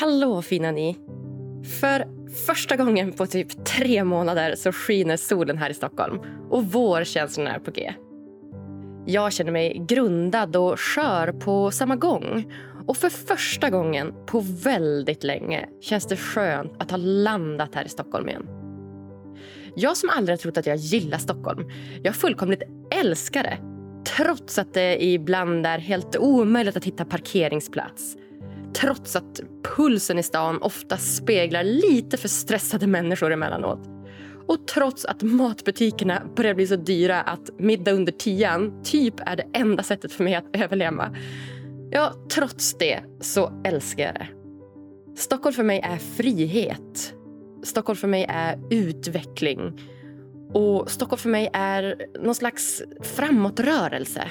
Hallå fina ni! För första gången på typ tre månader så skiner solen här i Stockholm och vår känns på G. Jag känner mig grundad och skör på samma gång. Och för första gången på väldigt länge känns det skönt att ha landat här i Stockholm igen. Jag som aldrig har trott att jag gillar Stockholm, jag fullkomligt älskar det. Trots att det ibland är helt omöjligt att hitta parkeringsplats trots att pulsen i stan ofta speglar lite för stressade människor emellanåt. Och trots att matbutikerna börjar bli så dyra att middag under tian typ är det enda sättet för mig att överleva. Ja, trots det så älskar jag det. Stockholm för mig är frihet. Stockholm för mig är utveckling. Och Stockholm för mig är någon slags framåtrörelse.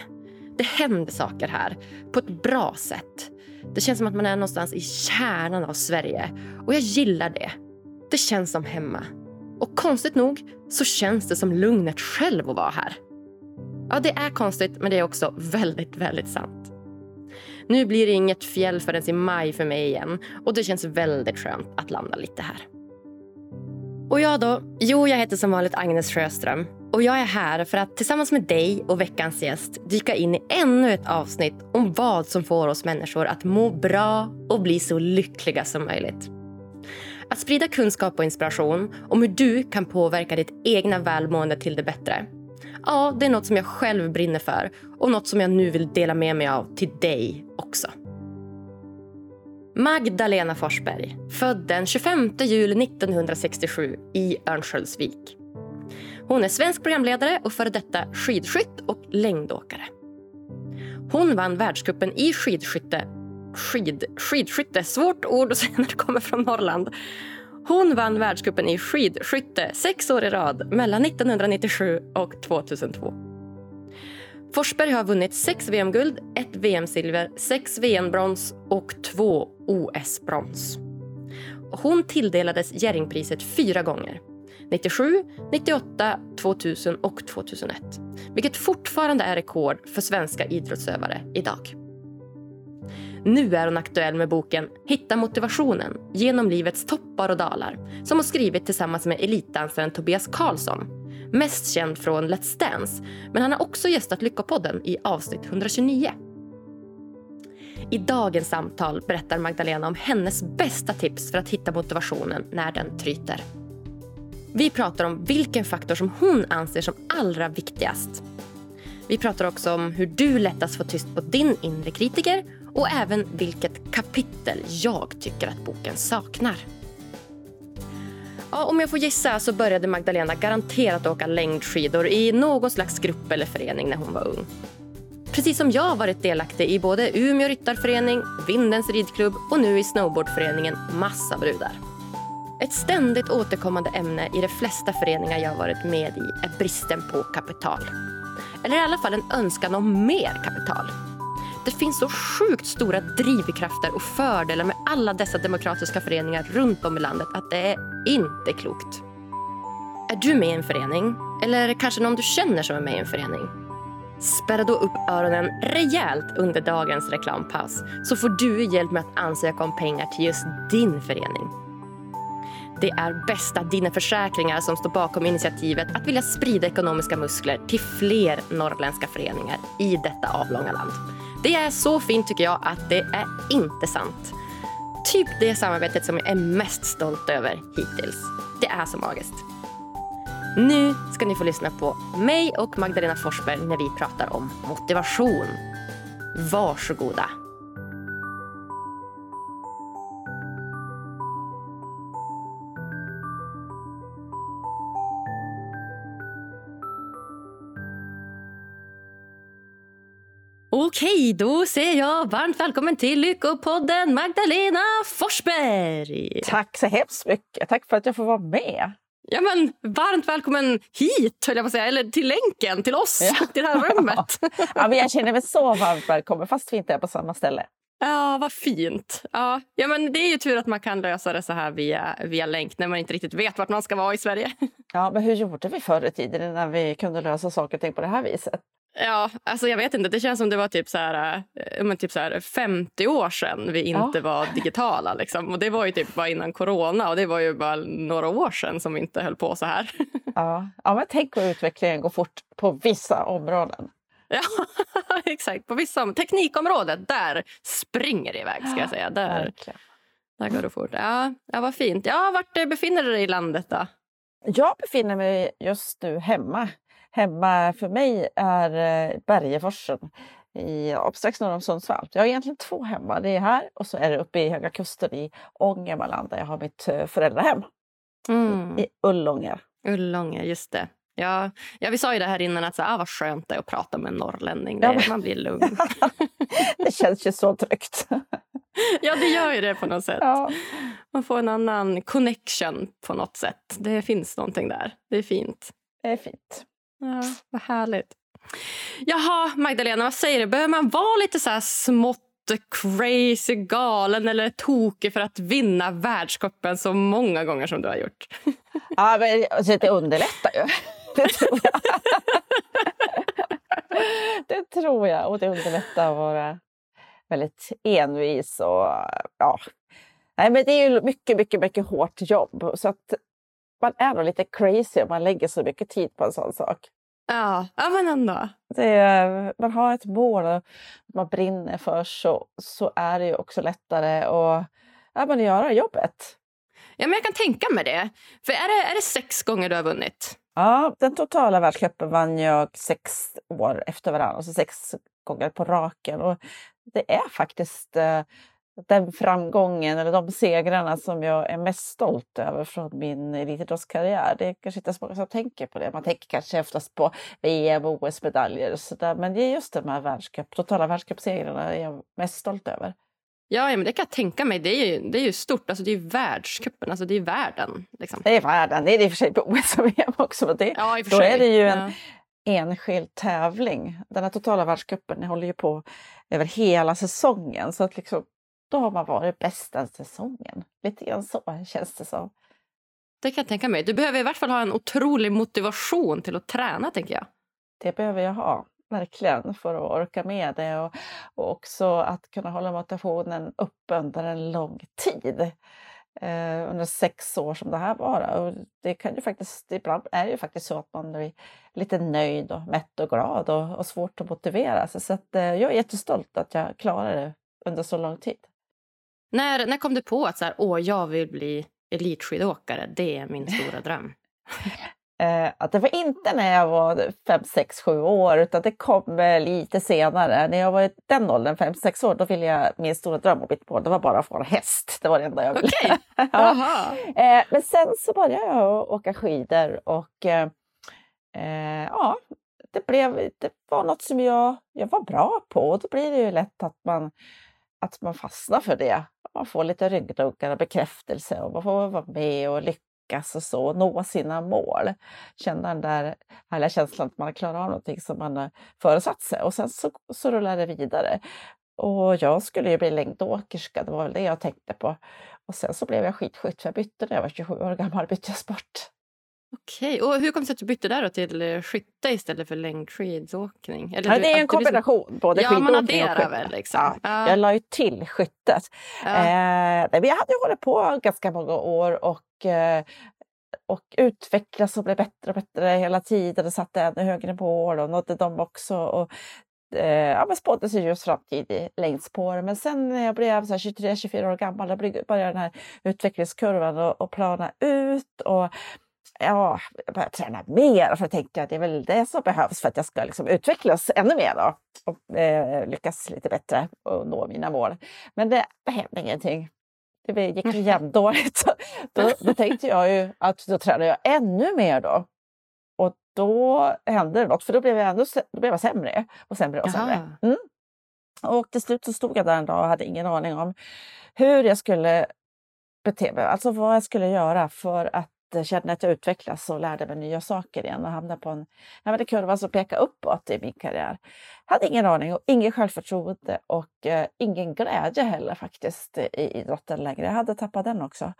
Det händer saker här på ett bra sätt. Det känns som att man är någonstans i kärnan av Sverige. Och jag gillar det. Det känns som hemma. Och konstigt nog så känns det som lugnet själv att vara här. Ja, det är konstigt, men det är också väldigt, väldigt sant. Nu blir det inget fjäll förrän i maj för mig igen och det känns väldigt skönt att landa lite här. Och jag då? Jo, jag heter som vanligt Agnes Sjöström och jag är här för att tillsammans med dig och veckans gäst dyka in i ännu ett avsnitt om vad som får oss människor att må bra och bli så lyckliga som möjligt. Att sprida kunskap och inspiration om hur du kan påverka ditt egna välmående till det bättre. Ja, det är något som jag själv brinner för och något som jag nu vill dela med mig av till dig också. Magdalena Forsberg, född den 25 juli 1967 i Örnsköldsvik. Hon är svensk programledare och före detta skidskytt och längdåkare. Hon vann världskuppen i skidskytte. Skid, skidskytte, svårt ord att säga när det kommer från Norrland. Hon vann världskuppen i skidskytte sex år i rad mellan 1997 och 2002. Forsberg har vunnit sex VM-guld, ett VM-silver, sex VM-brons och två OS-brons. Hon tilldelades Jerringpriset fyra gånger. 97, 98, 2000 och 2001. Vilket fortfarande är rekord för svenska idrottsövare idag. Nu är hon aktuell med boken Hitta motivationen genom livets toppar och dalar som hon skrivit tillsammans med elitdansaren Tobias Karlsson. Mest känd från Let's Dance, men han har också gästat Lyckopodden i avsnitt 129. I dagens samtal berättar Magdalena om hennes bästa tips för att hitta motivationen när den tryter. Vi pratar om vilken faktor som hon anser som allra viktigast. Vi pratar också om hur du lättast får tyst på din inre kritiker och även vilket kapitel jag tycker att boken saknar. Ja, om jag får gissa så började Magdalena garanterat åka längdskidor i någon slags grupp eller förening när hon var ung. Precis som jag varit delaktig i både Umeå ryttarförening, Vindens ridklubb och nu i snowboardföreningen Massa brudar. Ett ständigt återkommande ämne i de flesta föreningar jag varit med i är bristen på kapital. Eller i alla fall en önskan om mer kapital. Det finns så sjukt stora drivkrafter och fördelar med alla dessa demokratiska föreningar runt om i landet att det är inte klokt. Är du med i en förening? Eller kanske någon du känner som är med i en förening? Spärra då upp öronen rejält under dagens reklampaus så får du hjälp med att ansöka om pengar till just din förening. Det är bästa Dina Försäkringar som står bakom initiativet att vilja sprida ekonomiska muskler till fler norrländska föreningar i detta avlånga land. Det är så fint tycker jag att det är inte sant. Typ det samarbetet som jag är mest stolt över hittills. Det är så magiskt. Nu ska ni få lyssna på mig och Magdalena Forsberg när vi pratar om motivation. Varsågoda. Okej, då säger jag varmt välkommen till Lyckopodden Magdalena Forsberg. Tack så hemskt mycket. Tack för att jag får vara med. Ja, men, varmt välkommen hit, höll jag på att säga. Eller till länken, till oss, ja. till det här rummet. ja, men jag känner mig så varmt välkommen, fast vi inte är på samma ställe. Ja, vad fint. Ja, ja, men det är ju tur att man kan lösa det så här via, via länk när man inte riktigt vet vart man ska vara i Sverige. Ja, men hur gjorde vi förr i tiden när vi kunde lösa saker och ting på det här viset? Ja, alltså jag vet inte. Det känns som det var typ så här, eh, men typ så här 50 år sedan vi inte ja. var digitala. Liksom. Och Det var ju typ bara innan corona och det var ju bara några år sedan som vi inte höll på så här. Ja, ja men tänk vad utvecklingen går fort på vissa områden. Ja, exakt. På vissa teknikområdet, där springer det iväg. Ska jag säga. Där, där går det fort. Ja, ja, vad fint. Ja, vart befinner du dig i landet? då? Jag befinner mig just nu hemma. Hemma för mig är eh, Bergeforsen i, strax norr om Sundsvall. Jag har egentligen två hemma. Det är här och så är det uppe i Höga Kusten i Ångermanland där jag har mitt eh, föräldrahem. Mm. I Ullånger. Ullånger, just det. Ja, ja, vi sa ju det här innan, att så, ah, vad skönt det är att prata med en norrlänning. Det, ja, men... Man blir lugn. det känns ju så tryggt. ja, det gör ju det på något sätt. Ja. Man får en annan connection på något sätt. Det finns någonting där. Det är fint. Det är fint. Ja, vad härligt. Jaha, Magdalena, vad säger du? Behöver man vara lite så här smått crazy, galen eller tokig för att vinna världscupen så många gånger som du har gjort? Ja, men alltså, det underlättar ju. Det tror jag. det tror jag. Och det underlättar att vara väldigt envis. Och, ja. Nej, men det är ju mycket, mycket, mycket hårt jobb. Så att man är nog lite crazy om man lägger så mycket tid på en sån sak. Ja, ja men ändå. Det, man har ett mål och man brinner för så, så är det ju också lättare att ja, göra jobbet. Ja, men jag kan tänka mig det. För är det, är det sex gånger du har vunnit? Ja, den totala världscupen vann jag sex år efter varandra, alltså sex gånger på raken. Och det är faktiskt eh, den framgången eller de segrarna som jag är mest stolt över från min elitidrottskarriär. Det är kanske inte så många som tänker på det. Man tänker kanske oftast på VM och OS-medaljer och sådär. Men det är just de här världscup, totala världscupsegrarna jag är mest stolt över. Ja, ja, men det kan jag tänka mig. Det är ju, det är ju stort. Alltså, det är ju världscupen, alltså, det är världen. Liksom. Det är världen. Det är i och för sig på OS och VM också. Men det, ja, då är det ju en ja. enskild tävling. Den här totala världscupen håller ju på över hela säsongen. Så att liksom, då har man varit bäst den säsongen. Lite grann så känns det som. Det kan jag tänka mig. Du behöver i vart fall ha en otrolig motivation till att träna, tänker jag. Det behöver jag ha verkligen för att orka med det och, och också att kunna hålla motivationen uppe under en lång tid. Eh, under sex år som det här var. Och det kan ju faktiskt, ibland är det ju faktiskt så att man blir lite nöjd och mätt och glad och, och svårt att motivera sig. Så att, eh, jag är jättestolt att jag klarade det under så lång tid. När, när kom du på att så här, Åh, jag vill bli elitskidåkare? Det är min stora dröm. Eh, att det var inte när jag var 5, 6, 7 år utan det kom eh, lite senare. När jag var i den åldern, 5, 6 år, då ville jag, min stora dröm och mitt mål, det var bara att få en häst. Det var det enda jag ville. Okay. ja. eh, men sen så började jag åka skidor och eh, eh, ja, det, blev, det var något som jag, jag var bra på och då blir det ju lätt att man, att man fastnar för det. Man får lite ryggdunkar och bekräftelse och man får vara med och lyckas och så, nå sina mål. Känna den där härliga känslan att man har klarat av någonting som man har föresatt sig och sen så, så rullar det vidare. Och jag skulle ju bli längdåkerska, det var väl det jag tänkte på. Och sen så blev jag skidskytt, för jag bytte när jag var 27 år gammal, bytte jag sport. Okej, och hur kom det sig att du bytte där då till eh, skytte istället för längdskidåkning? Eller ja, det är en kombination, både ja, skidåkning och skytte. Väl, liksom. ja, ja. Jag la ju till skyttet. Ja. Eh, vi hade hållit på ganska många år och eh, och utvecklas och blev bättre och bättre hela tiden och satte ännu högre mål och nådde dem också. Och, eh, ja, men spådde sig just framtid i längdspåren. Men sen när jag blev 23-24 år gammal då började den här utvecklingskurvan att plana ut. Och ja, jag började träna mer för jag tänkte att det är väl det som behövs för att jag ska liksom utvecklas ännu mer då, och eh, lyckas lite bättre och nå mina mål. Men det, det hände ingenting. Det gick ju jämndåligt. Då, då tänkte jag ju att då tränade jag ännu mer då. Och då hände det något, för då blev jag, ändå, då blev jag sämre och sämre och sämre. Mm. Och till slut så stod jag där en dag och hade ingen aning om hur jag skulle bete mig, alltså vad jag skulle göra för att kände att jag utvecklades och lärde mig nya saker igen och hamnade på en, en kurva som pekade uppåt i min karriär. Jag hade ingen aning och ingen självförtroende och eh, ingen glädje heller faktiskt i idrotten längre. Jag hade tappat den också.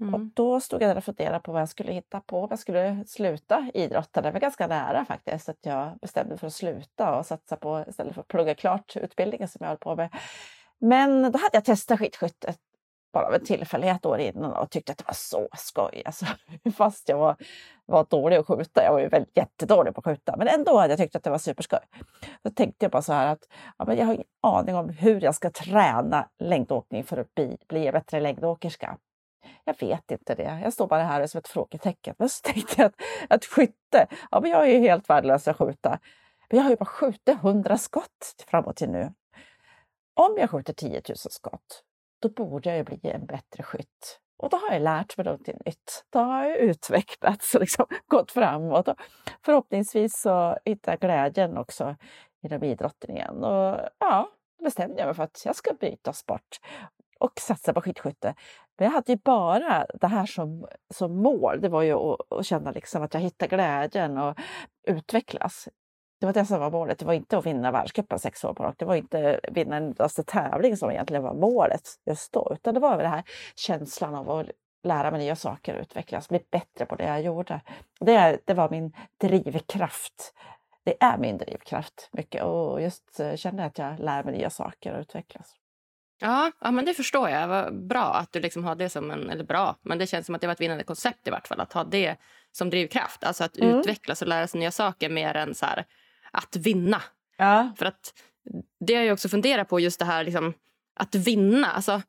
Mm. Och då stod jag där och funderade på vad jag skulle hitta på, om jag skulle sluta idrotta. Det var ganska nära faktiskt att jag bestämde för att sluta och satsa på istället för att plugga klart utbildningen som jag höll på med. Men då hade jag testat skidskyttet bara av en tillfällighet år innan och tyckte att det var så skoj. Alltså, fast jag var, var dålig att skjuta, jag var ju väldigt, jättedålig på att skjuta, men ändå hade jag tyckt att det var superskoj. Då tänkte jag bara så här att ja, men jag har ingen aning om hur jag ska träna längdåkning för att bli, bli en bättre längdåkerska. Jag vet inte det. Jag står bara här som ett frågetecken. Men så tänkte jag att, att skytte, ja men jag är ju helt värdelös att skjuta. Men jag har ju bara skjutit 100 skott framåt till nu. Om jag skjuter 10 000 skott, då borde jag ju bli en bättre skytt. Och då har jag lärt mig någonting nytt. Då har jag utvecklats och liksom gått framåt. Och förhoppningsvis så hittar jag glädjen också inom idrotten igen. Och ja, då bestämde jag mig för att jag ska byta sport och satsa på skidskytte. Men jag hade ju bara det här som, som mål. Det var ju att, att känna liksom att jag hittar glädjen och utvecklas. Det var det som var målet. Det var inte att vinna världscupen sex år på rakt. Det var inte att vinna en tävling som egentligen var målet just då, utan det var väl den här känslan av att lära mig nya saker och utvecklas, bli bättre på det jag gjorde. Det, det var min drivkraft. Det är min drivkraft mycket och just eh, känna att jag lär mig nya saker och utvecklas. Ja, ja men det förstår jag. Vad bra att du liksom har det som en... Eller bra, men det känns som att det var ett vinnande koncept i vart fall. Att ha det som drivkraft. Alltså att mm. utvecklas och lära sig nya saker mer än så här, att vinna. Ja. För att det har jag också funderat på, just det här liksom, att vinna. Alltså,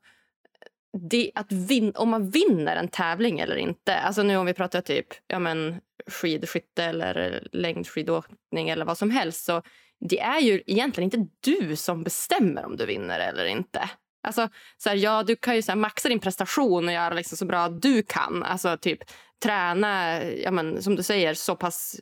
det, att vin, om man vinner en tävling eller inte. Alltså nu om vi pratar typ ja men, skidskytte eller längdskidåkning eller vad som helst. Så det är ju egentligen inte du som bestämmer om du vinner eller inte. Alltså, så här, ja, du kan ju så här, maxa din prestation och göra liksom så bra du kan. Alltså typ träna, ja, men, som du säger, så pass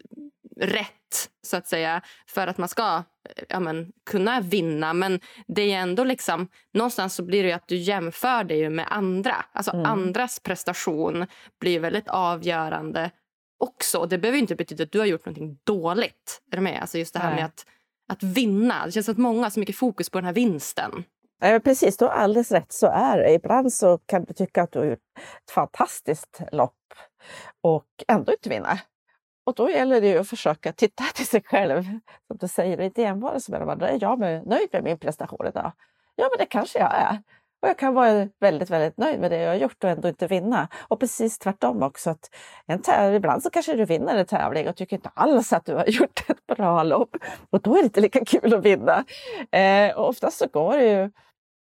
rätt så att säga för att man ska ja, men, kunna vinna. Men det är ändå liksom, någonstans så blir det att du jämför dig med andra. Alltså mm. andras prestation blir väldigt avgörande också. Det behöver inte betyda att du har gjort någonting dåligt. Är du med? Alltså just det här Nej. med att, att vinna. Det känns som att många har så mycket fokus på den här vinsten. Ja, precis, du har alldeles rätt. Så är det. Ibland så kan du tycka att du har gjort ett fantastiskt lopp och ändå inte vinna. Och då gäller det ju att försöka titta till sig själv. Som du säger, det är inte enbart som är Är jag nöjd med min prestation idag? Ja, men det kanske jag är. Och jag kan vara väldigt, väldigt nöjd med det jag har gjort och ändå inte vinna. Och precis tvärtom också. Att en tävling, ibland så kanske du vinner en tävling och tycker inte alls att du har gjort ett bra lopp. Och då är det inte lika kul att vinna. Eh, och oftast så går det ju,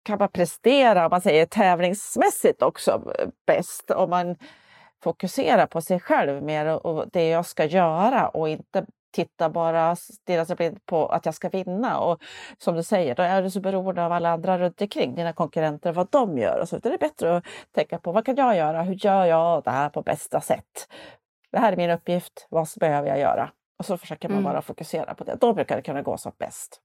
kan man prestera, om man säger tävlingsmässigt också, bäst. Om man fokusera på sig själv mer och det jag ska göra och inte titta bara, stirra sig blind på att jag ska vinna. Och som du säger, då är du så beroende av alla andra runt omkring, dina konkurrenter, vad de gör. Och så. Det är bättre att tänka på vad kan jag göra? Hur gör jag det här på bästa sätt? Det här är min uppgift, vad behöver jag göra? Och så försöker man mm. bara fokusera på det. Då brukar det kunna gå som bäst.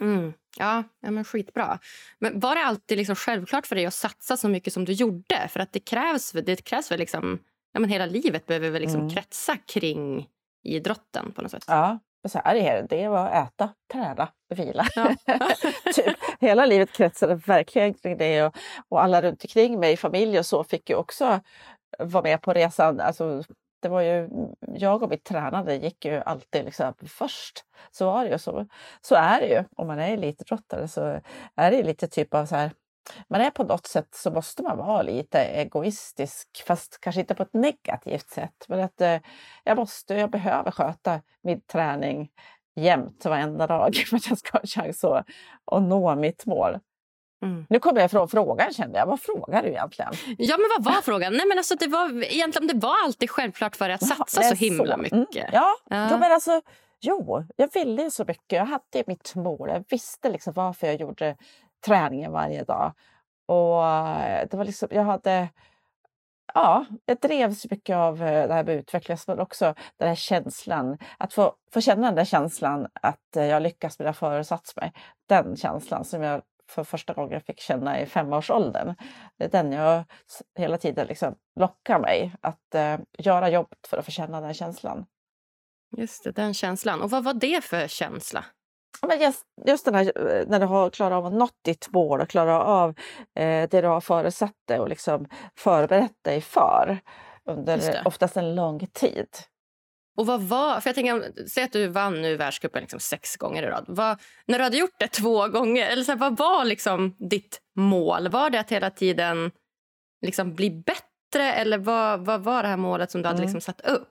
Mm. Ja, ja, men skitbra. Men var det alltid liksom självklart för dig att satsa så mycket som du gjorde? För att det krävs, det krävs väl liksom... Ja, men hela livet behöver väl liksom mm. kretsa kring idrotten på något sätt? Ja, så är det. Det var att äta, träna, vila. Ja. typ, hela livet kretsade verkligen kring det och, och alla runt omkring mig, familj och så, fick ju också vara med på resan. Alltså, det var ju, jag och mitt tränande gick ju alltid liksom först. Så var det ju. Så, så är det ju. Om man är elitidrottare så är det lite typ av så här man är på något sätt så måste man vara lite egoistisk, fast kanske inte på ett negativt sätt. Men att eh, jag måste, jag behöver sköta min träning jämt varenda dag för att jag ska ha en chans att, att nå mitt mål. Mm. Nu kommer jag ifrån frågan kände jag. Vad frågar du egentligen? Ja men vad var frågan? Nej men alltså det var egentligen det var alltid självklart för dig att satsa ja, så himla så. mycket. Mm. Ja, ja. Jo, men alltså jo, jag ville ju så mycket. Jag hade mitt mål. Jag visste liksom varför jag gjorde träningen varje dag. Och eh, det var liksom, jag hade ja, jag drevs mycket av eh, det här med utvecklas men också den här känslan, att få, få känna den där känslan att eh, jag lyckas med det jag föresatt mig. Den känslan som jag för första gången fick känna i femårsåldern. Det är den jag hela tiden liksom lockar mig att eh, göra jobbet för att få känna den känslan. Just det, den känslan. Och vad var det för känsla? Men just, just den här, eh, när du har klarat av att nå ditt mål och klarat av eh, det du har föresatt dig och liksom förberett dig för under oftast en lång tid. Och vad var, för jag tänker, säg att du vann nu världscupen liksom sex gånger i rad. Vad, när du hade gjort det två gånger, eller så här, vad var liksom ditt mål? Var det att hela tiden liksom bli bättre eller vad, vad var det här målet som du hade mm. liksom satt upp?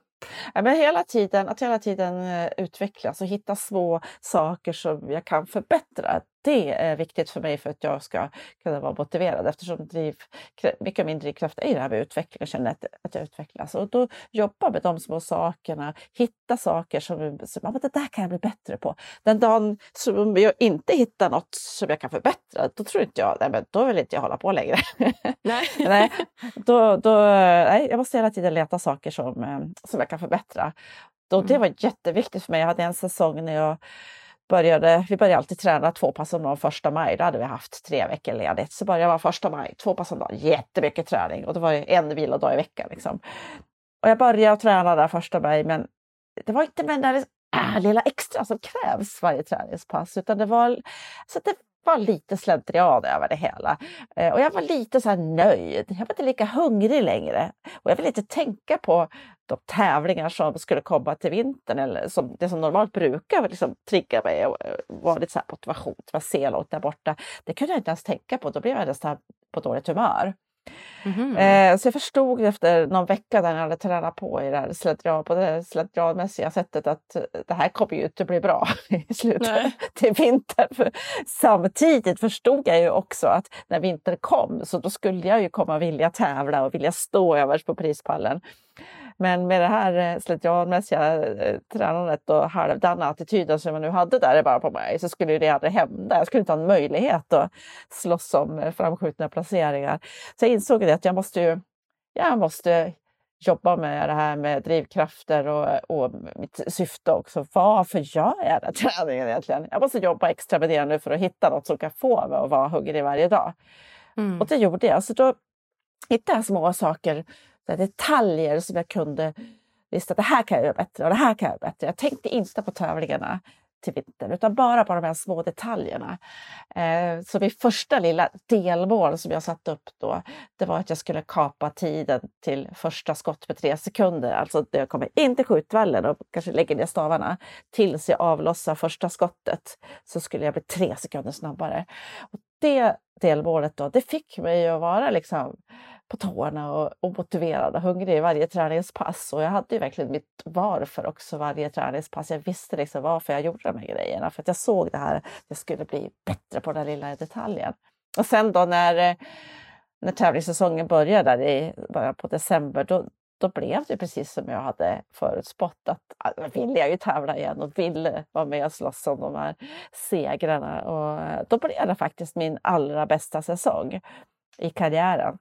Ja, men hela tiden, att hela tiden eh, utvecklas och hitta små saker som jag kan förbättra det är viktigt för mig för att jag ska kunna vara motiverad eftersom driv, mycket av min drivkraft är det här med utveckling och känna att, att jag utvecklas. Och då jobba med de små sakerna, hitta saker som, som ja, det där kan jag bli bättre på. Den dagen som jag inte hittar något som jag kan förbättra, då tror inte jag, nej, men då vill inte jag hålla på längre. Nej. nej, då, då, nej, jag måste hela tiden leta saker som, eh, som jag kan förbättra. Då, Det mm. var jätteviktigt för mig. Jag hade en säsong när jag började, vi började alltid träna två pass om dagen första maj. Då hade vi haft tre veckor ledigt. Så började jag första maj, två pass om dagen, jättemycket träning och det var en vilodag i veckan. Liksom. Och jag började träna där första maj men det var inte med den där äh, lilla extra som krävs varje träningspass utan det var, så det var lite slentrian över det hela. Eh, och jag var lite så nöjd. Jag var inte lika hungrig längre. Och jag ville inte tänka på de tävlingar som skulle komma till vintern eller som, det som normalt brukar liksom trigga mig och eh, vara lite så här motivation att se långt där borta. Det kunde jag inte ens tänka på. Då blev jag nästan på dåligt humör. Mm. Eh, så jag förstod efter någon vecka när jag hade tränat på i det här slentrian, på det slentrianmässiga sättet att det här kommer ju inte bli bra i slutet till vintern. För samtidigt förstod jag ju också att när vintern kom så då skulle jag ju komma vilja tävla och vilja stå överst på prispallen. Men med det här eh, slentrianmässiga eh, tränandet och halvdana attityden som jag nu hade där bara på mig så skulle det aldrig hända. Jag skulle inte ha en möjlighet att slåss om eh, framskjutna placeringar. Så jag insåg det att jag måste, jag måste jobba med det här med drivkrafter och, och mitt syfte också. Varför gör jag den träningen egentligen? Jag måste jobba extra med det nu för att hitta något som kan få mig att vara hungrig varje dag. Mm. Och det gjorde jag. Så då hittade jag små saker detaljer som jag kunde visste att det här kan jag göra bättre och det här kan jag göra bättre. Jag tänkte inte på tävlingarna till vintern utan bara på de här små detaljerna. Eh, så mitt första lilla delmål som jag satte upp då, det var att jag skulle kapa tiden till första skott med tre sekunder. Alltså jag kommer in till skjutvallen och kanske lägger ner stavarna tills jag avlossar första skottet så skulle jag bli tre sekunder snabbare. Och det delmålet då, det fick mig att vara liksom på tårna och, och motiverad och hungrig i varje träningspass. Och jag hade ju verkligen mitt varför också varje träningspass. Jag visste liksom varför jag gjorde de här grejerna. För att jag såg det här, jag skulle bli bättre på den lilla detaljen. Och sen då när, eh, när tävlingssäsongen började i början på december, då, då blev det precis som jag hade förutspått att ah, då ville jag ju tävla igen och ville vara med och slåss om de här segrarna. Och eh, då blev det faktiskt min allra bästa säsong i karriären.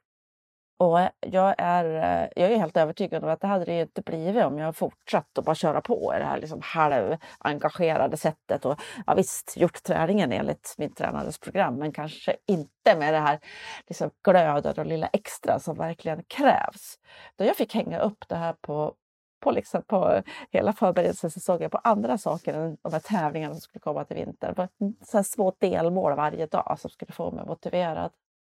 Och jag är, eh, jag är helt övertygad om att det hade det inte blivit om jag fortsatt att bara köra på i det här liksom halvengagerade sättet. Och ja, visst, gjort träningen enligt min tränares program men kanske inte med det här liksom glöden och lilla extra som verkligen krävs. Då jag fick hänga upp det här på på, liksom på hela förberedelsesäsongen på andra saker än de här tävlingarna som skulle komma till vintern. Så små delmål varje dag som skulle få mig motiverad.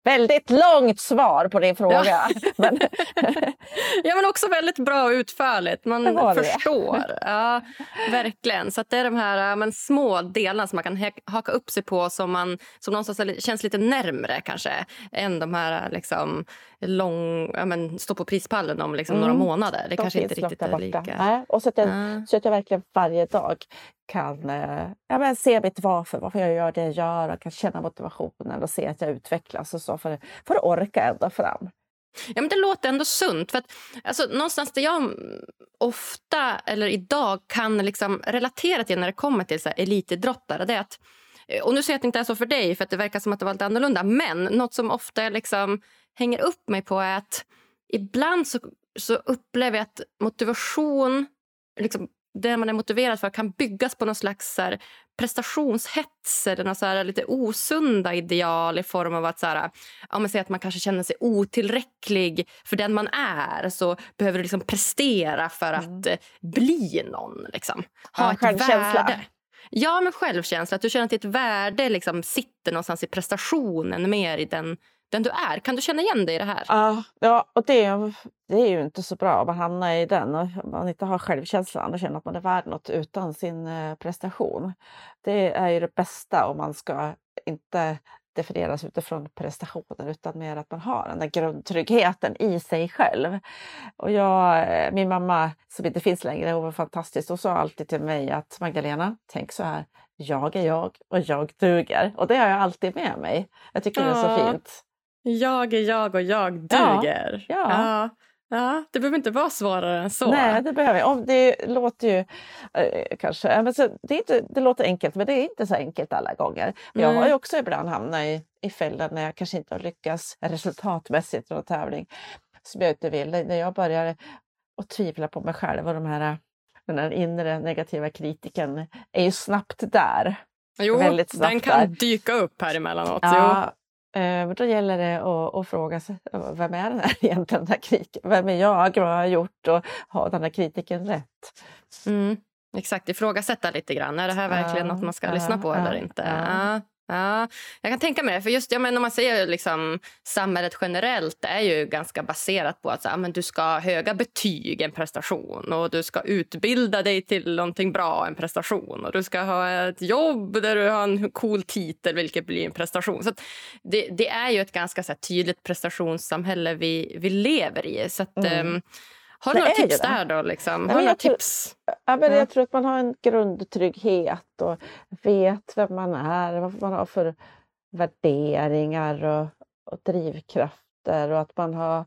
Väldigt långt svar på din fråga. Ja. men... ja, men också väldigt bra och utförligt. Man förstår. Ja, verkligen. Så det är de här men, små delarna som man kan haka upp sig på som, man, som någonstans känns lite närmre kanske än de här liksom, lång, ja, men, stå på prispallen om liksom, mm. några månader. Det de kanske inte riktigt är lika. Nej. Och så att, jag, ja. så att jag verkligen varje dag kan eh, ja, men se mitt varför, varför jag gör det jag gör och kan känna motivationen och se att jag utvecklas och så för, för att orka ända fram. Ja, men det låter ändå sunt. För att, alltså, någonstans där jag ofta, eller idag, kan liksom relatera till när det kommer till så här, elitidrottare det är att eh, och nu säger jag att det inte är så för dig, för att det verkar som att det var lite annorlunda. Men något som ofta liksom hänger upp mig på är att ibland så, så upplever jag att motivation liksom det man är motiverad för kan byggas på någon slags så här, prestationshets eller något så här, lite osunda ideal i form av att, så här, ja, men att man kanske känner sig otillräcklig för den man är. Så behöver du liksom prestera för att mm. Eh, bli någon. Liksom. Ha ja, ett värde. Ja, men självkänsla. Att du känner att ditt värde liksom sitter någonstans i prestationen mer i den den du är. Kan du känna igen dig i det här? Uh, ja, och det, det är ju inte så bra om man hamnar i den och man inte har självkänslan och känner att man är värd något utan sin eh, prestation. Det är ju det bästa om man ska inte definieras utifrån prestationen utan mer att man har den där grundtryggheten i sig själv. Och jag, eh, min mamma som inte finns längre, hon var fantastisk. Hon sa alltid till mig att Magdalena, tänk så här. Jag är jag och jag duger. Och det har jag alltid med mig. Jag tycker ja. det är så fint. Jag är jag och jag duger. Ja, ja. ja. Det behöver inte vara svårare än så. Nej, det behöver jag. Det låter ju eh, kanske... Men så, det, är inte, det låter enkelt, men det är inte så enkelt alla gånger. Jag har ju också ibland hamnat i, i fällan när jag kanske inte har lyckats resultatmässigt i någon tävling som jag inte vill. När jag börjar att tvivla på mig själv och de här, den här inre negativa kritiken är ju snabbt där. Jo, den kan där. dyka upp här emellanåt. Ja, Eh, då gäller det att, att, fråga sig, vem är den här egentligen, den här kritiken? Vem är jag? Vad har jag gjort? Och har den här kritiken rätt? Mm, exakt, ifrågasätta lite grann. Är det här verkligen ja, något man ska ja, lyssna på ja, eller inte? Ja. Ja, jag kan tänka mig det. För just, ja, men om man säger liksom, samhället generellt är ju ganska baserat på att så, ja, men du ska ha höga betyg, en prestation. Och du ska utbilda dig till någonting bra, en prestation. Och du ska ha ett jobb där du har en cool titel, vilket blir en prestation. Så det, det, är ju ett ganska så här, tydligt prestationssamhälle vi, vi lever i. Så att, mm. um, har du några tips där då? Liksom? Har några tips? Ja, men Jag tror att man har en grundtrygghet och vet vem man är, vad man har för värderingar och, och drivkrafter och att man har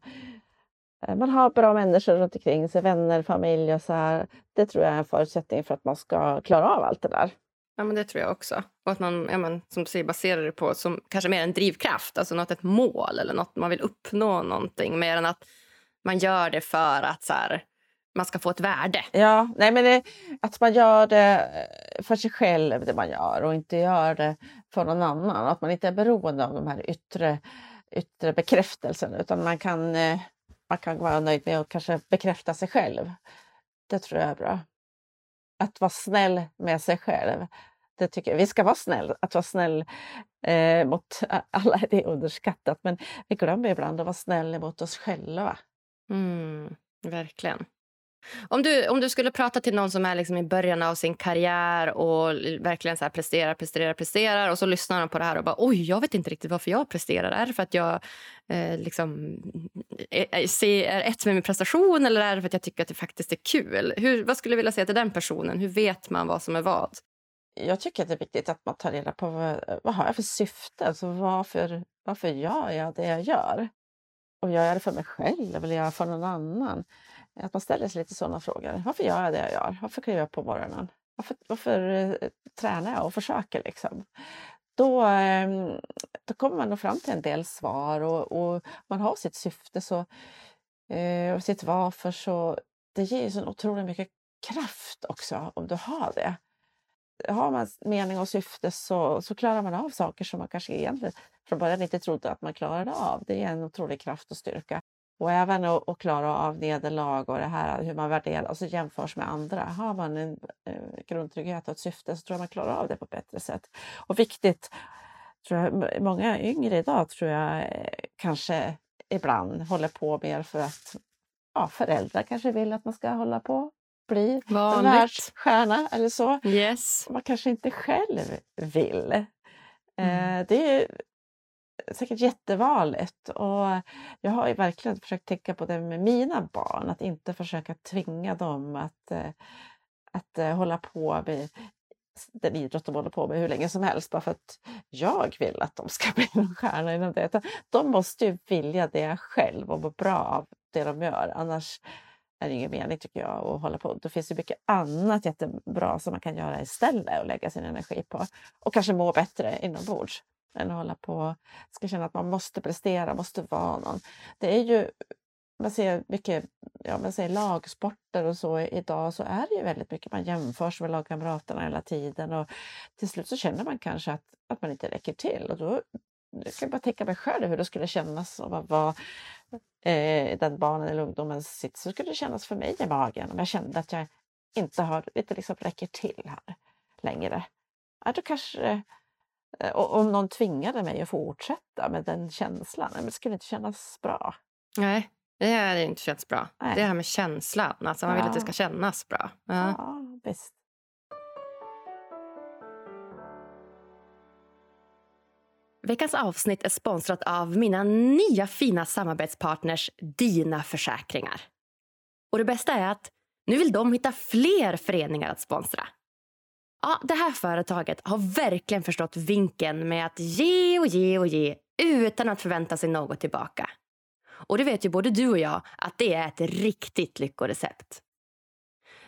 eh, man har bra människor runt omkring sig, vänner, familj och så här. Det tror jag är en förutsättning för att man ska klara av allt det där. Ja, men det tror jag också. Och att man, ja, men, som du säger, baserar det på som kanske mer en drivkraft, alltså något ett mål eller något man vill uppnå någonting mer än att man gör det för att så här, man ska få ett värde. Ja, nej men det, att man gör det för sig själv, det man gör och inte gör det för någon annan. Att man inte är beroende av de här yttre, yttre bekräftelserna utan man kan, eh, man kan vara nöjd med att kanske bekräfta sig själv. Det tror jag är bra. Att vara snäll med sig själv. Det tycker jag. Vi ska vara snäll. Att vara snäll eh, mot alla det är underskattat men vi glömmer ibland att vara snäll mot oss själva. Mm, verkligen. Om du, om du skulle prata till någon som är liksom i början av sin karriär och verkligen så här presterar, presterar, presterar och så lyssnar de på det här och bara oj, jag vet inte riktigt varför jag presterar. Är det för att jag eh, liksom, är, är ett med min prestation eller är det för att jag tycker att det faktiskt är kul? Hur, vad skulle du vilja säga till den personen? Hur vet man vad som är vad? Jag tycker att det är viktigt att man tar reda på vad, vad har jag för syfte? Alltså varför, varför gör jag det jag gör? Och gör jag det för mig själv eller gör jag för någon annan? Att man ställer sig lite sådana frågor. Varför gör jag det jag gör? Varför kliver jag på morgonen? Varför, varför eh, tränar jag och försöker liksom? Då, ehm, då kommer man nog fram till en del svar och, och man har sitt syfte så, eh, och sitt varför så det ger ju så otroligt mycket kraft också om du har det. Har man mening och syfte så, så klarar man av saker som man kanske egentligen från början inte trodde att man klarade av. Det är en otrolig kraft och styrka. Och även att, att klara av nederlag och det här hur man värderar och så jämförs med andra. Har man en eh, grundtrygghet och ett syfte så tror jag man klarar av det på ett bättre sätt. Och viktigt, tror jag, många yngre idag tror jag eh, kanske ibland håller på mer för att ja, föräldrar kanske vill att man ska hålla på bli världsstjärna eller så. Yes. Man kanske inte själv vill. Mm. Eh, det är säkert jättevanligt. Och jag har ju verkligen försökt tänka på det med mina barn, att inte försöka tvinga dem att, eh, att eh, hålla på med den idrott de håller på med hur länge som helst bara för att jag vill att de ska bli en stjärna inom det. De måste ju vilja det själv och må bra av det de gör. Annars är det ingen mening tycker jag att hålla på. Då finns det mycket annat jättebra som man kan göra istället och lägga sin energi på. Och kanske må bättre inombords än att hålla på ska känna att man måste prestera, måste vara någon. Det är ju man ser mycket ja, man ser lagsporter och så idag så är det ju väldigt mycket man jämförs med lagkamraterna hela tiden och till slut så känner man kanske att, att man inte räcker till och då jag kan bara tänka mig själv hur det skulle kännas att vara eh, den barnen eller ungdomen sitter så skulle det kännas för mig i magen om jag kände att jag inte, har, inte liksom räcker till här längre. Ja, då kanske, eh, och om någon tvingade mig att fortsätta med den känslan, men det skulle inte kännas bra. Nej, det hade inte känts bra. Nej. Det här med känslan, alltså man vill att det ska kännas bra. Ja, ja visst. Veckans avsnitt är sponsrat av mina nya fina samarbetspartners Dina Försäkringar. Och det bästa är att nu vill de hitta fler föreningar att sponsra. Ja, det här företaget har verkligen förstått vinkeln med att ge och ge och ge utan att förvänta sig något tillbaka. Och det vet ju både du och jag att det är ett riktigt lyckorecept.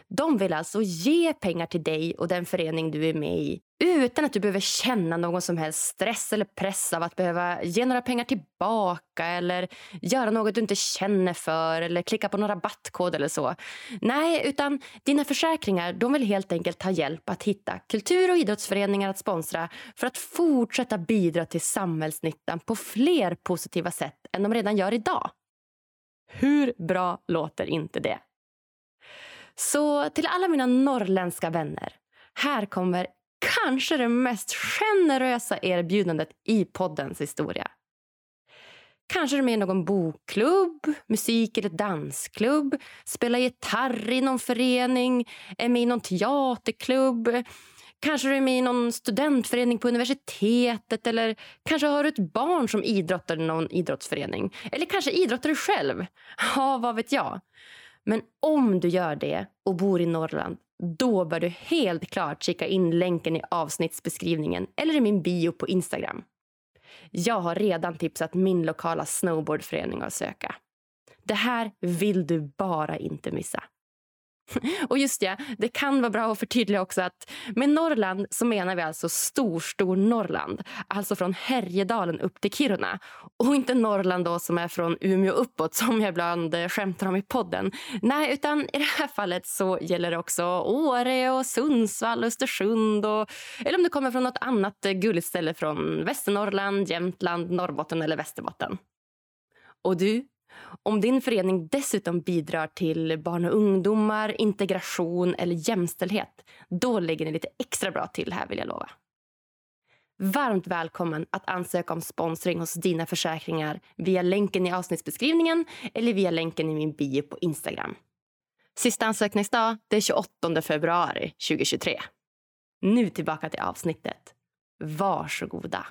De vill alltså ge pengar till dig och den förening du är med i utan att du behöver känna någon som helst stress eller press av att behöva ge några pengar tillbaka eller göra något du inte känner för eller klicka på någon rabattkod eller så. Nej, utan dina försäkringar de vill helt enkelt ha hjälp att hitta kultur och idrottsföreningar att sponsra för att fortsätta bidra till samhällsnyttan på fler positiva sätt än de redan gör idag. Hur bra låter inte det? Så till alla mina norrländska vänner. Här kommer kanske det mest generösa erbjudandet i poddens historia. Kanske är du med i någon bokklubb, musik eller dansklubb spelar gitarr i någon förening, är med i någon teaterklubb Kanske du är med i någon studentförening på universitetet eller kanske har du ett barn som idrottar i någon idrottsförening. Eller kanske idrottar du själv. Ja, vad vet jag. Men om du gör det och bor i Norrland då bör du helt klart kika in länken i avsnittsbeskrivningen eller i min bio på Instagram. Jag har redan tipsat min lokala snowboardförening att söka. Det här vill du bara inte missa. Och just ja, det kan vara bra att förtydliga också att med Norrland så menar vi alltså stor, stor Norrland. Alltså från Härjedalen upp till Kiruna. Och inte Norrland då som är från Umeå uppåt som jag ibland eh, skämtar om i podden. Nej, utan i det här fallet så gäller det också Åre och Sundsvall, Östersund och eller om du kommer från något annat eh, gulligt ställe från Västernorrland, Jämtland, Norrbotten eller Västerbotten. Och du, om din förening dessutom bidrar till barn och ungdomar, integration eller jämställdhet då ligger ni lite extra bra till här vill jag lova. Varmt välkommen att ansöka om sponsring hos Dina Försäkringar via länken i avsnittsbeskrivningen eller via länken i min bio på Instagram. Sista ansökningsdag är 28 februari 2023. Nu tillbaka till avsnittet. Varsågoda.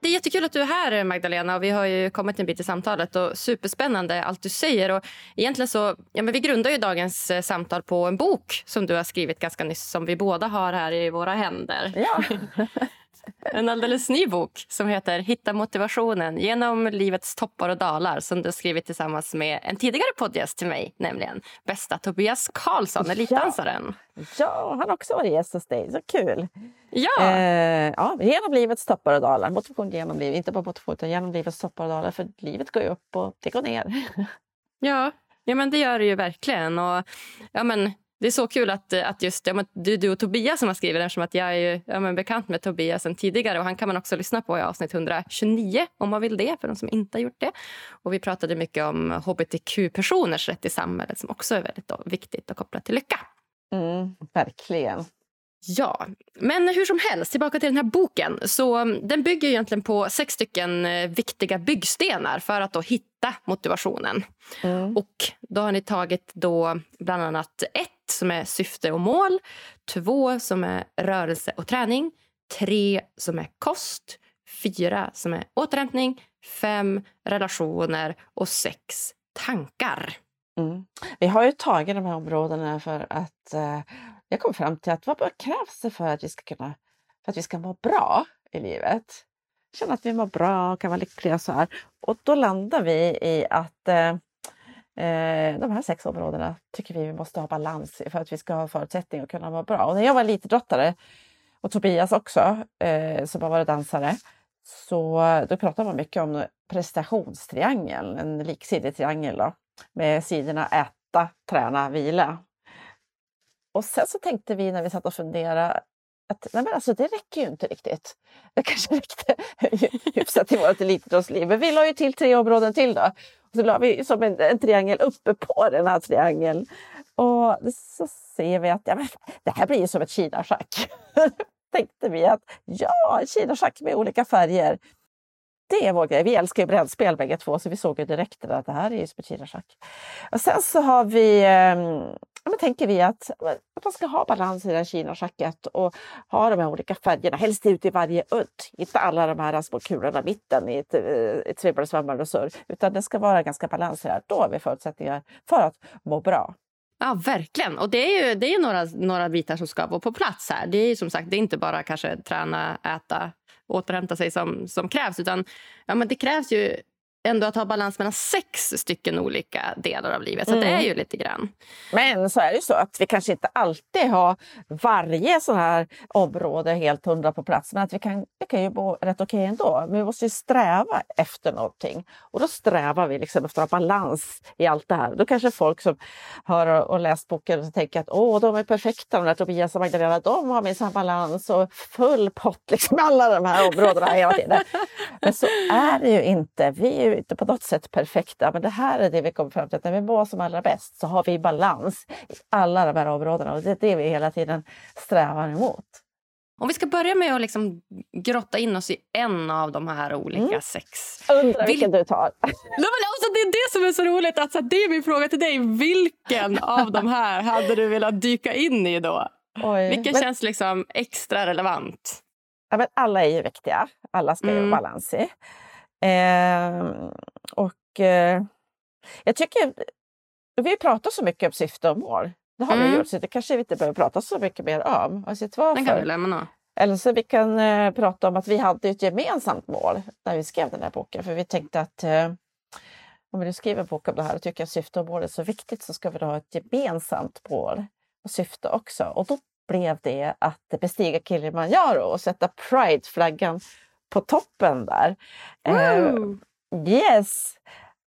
Det är jättekul att du är här, Magdalena. vi har ju kommit en bit i samtalet. och Superspännande allt du säger. Och egentligen så, ja, men vi grundar ju dagens eh, samtal på en bok som du har skrivit ganska nyss som vi båda har här i våra händer. Ja. En alldeles ny bok som heter Hitta motivationen genom livets toppar och dalar som du skrivit tillsammans med en tidigare poddgäst till mig, nämligen bästa Tobias Karlsson, elitdansaren. Ja, ja han har också varit gäst hos dig. Så kul! Ja. Eh, ja, genom livets toppar och dalar. Motivation genom livet, inte bara motivation utan genom livets toppar och dalar. För livet går ju upp och det går ner. Ja, ja men det gör det ju verkligen. Och, ja, men, det är så kul att, att just ja, men du, du och Tobias som har skrivit den eftersom att jag är ja, men bekant med Tobias sen tidigare och han kan man också lyssna på i avsnitt 129 om man vill det för de som inte har gjort det. Och vi pratade mycket om hbtq-personers rätt i samhället som också är väldigt då, viktigt och kopplat till lycka. Mm, verkligen. Ja, men hur som helst, tillbaka till den här boken. Så mm, Den bygger egentligen på sex stycken eh, viktiga byggstenar för att då hitta motivationen. Mm. Och Då har ni tagit då bland annat ett som är syfte och mål, två som är rörelse och träning, tre som är kost, fyra som är återhämtning, fem relationer och sex tankar. Mm. Vi har ju tagit de här områdena för att eh, jag kom fram till att vad krävs det för att vi ska kunna för att vi ska må bra i livet? Känna att vi mår bra och kan vara lyckliga så här. Och då landar vi i att eh, eh, Eh, de här sex områdena tycker vi vi måste ha balans i för att vi ska ha förutsättning att kunna vara bra. Och när jag var elitidrottare och Tobias också, eh, som har varit dansare, så då pratar man mycket om prestationstriangeln, en liksidig triangel då, med sidorna äta, träna, vila. Och sen så tänkte vi när vi satt och funderade att nej men alltså, det räcker ju inte riktigt. Det kanske räckte hyfsat till vårt elitidrottsliv. Men vi la ju till tre områden till då. Och så la vi som en, en triangel uppe på den här triangeln. Och så ser vi att ja, men, det här blir ju som ett kinaschack. tänkte vi att ja, kinaschack med olika färger. Det är vår grej. Vi älskar ju brädspel bägge två så vi såg ju direkt att det här är ju som kinaschack. Och sen så har vi eh, ja, men tänker vi att, att man ska ha balans i det här kinaschacket och ha de här olika färgerna, helst ut i varje udd. Inte alla de här små kulorna i mitten i ett, eh, ett svepande, och surr, utan det ska vara ganska balanserat. Då har vi förutsättningar för att må bra. Ja, verkligen. Och det är ju, det är ju några, några bitar som ska vara på plats här. Det är som sagt det är inte bara kanske träna, äta, återhämta sig som, som krävs. utan ja, men Det krävs ju ändå att ha balans mellan sex stycken olika delar av livet. Så mm. det är mm. ju lite grann. Men så är det ju så att vi kanske inte alltid har varje sån här område helt hundra på plats. Men att vi kan, vi kan ju bo rätt okej ändå. Men vi måste ju sträva efter någonting. Och då strävar vi liksom efter att ha balans i allt det här. Då kanske folk som har och läst boken tänker att åh, de är perfekta, de där Tobias och Magdalena, de har minsann balans och full pott liksom alla de här områdena hela tiden. Men så är det ju inte. Vi ju inte på något sätt perfekta, men det här är det vi kommer fram till. Att när vi mår som allra bäst så har vi balans i alla de här områdena och det är det vi hela tiden strävar emot. Om vi ska börja med att liksom grotta in oss i en av de här olika mm. sex. Undrar vilken du tar. Alltså, det är det som är så roligt. Alltså, det är min fråga till dig. Vilken av de här hade du velat dyka in i då? Oj, vilken men... känns liksom extra relevant? Ja, men alla är ju viktiga. Alla ska mm. ju balans i. Eh, och eh, jag tycker, vi pratar så mycket om syfte och mål. Det har mm. vi gjort, så det kanske vi inte behöver prata så mycket mer om. Alltså, Den kan vi lämna. Eller så vi kan eh, prata om att vi hade ett gemensamt mål när vi skrev den här boken. För vi tänkte att eh, om vi nu skriver en bok om det här och tycker att syfte och mål är så viktigt så ska vi ha ett gemensamt mål och syfte också. Och då blev det att bestiga Kilimanjaro och sätta Pride-flaggan på toppen där. Eh, yes!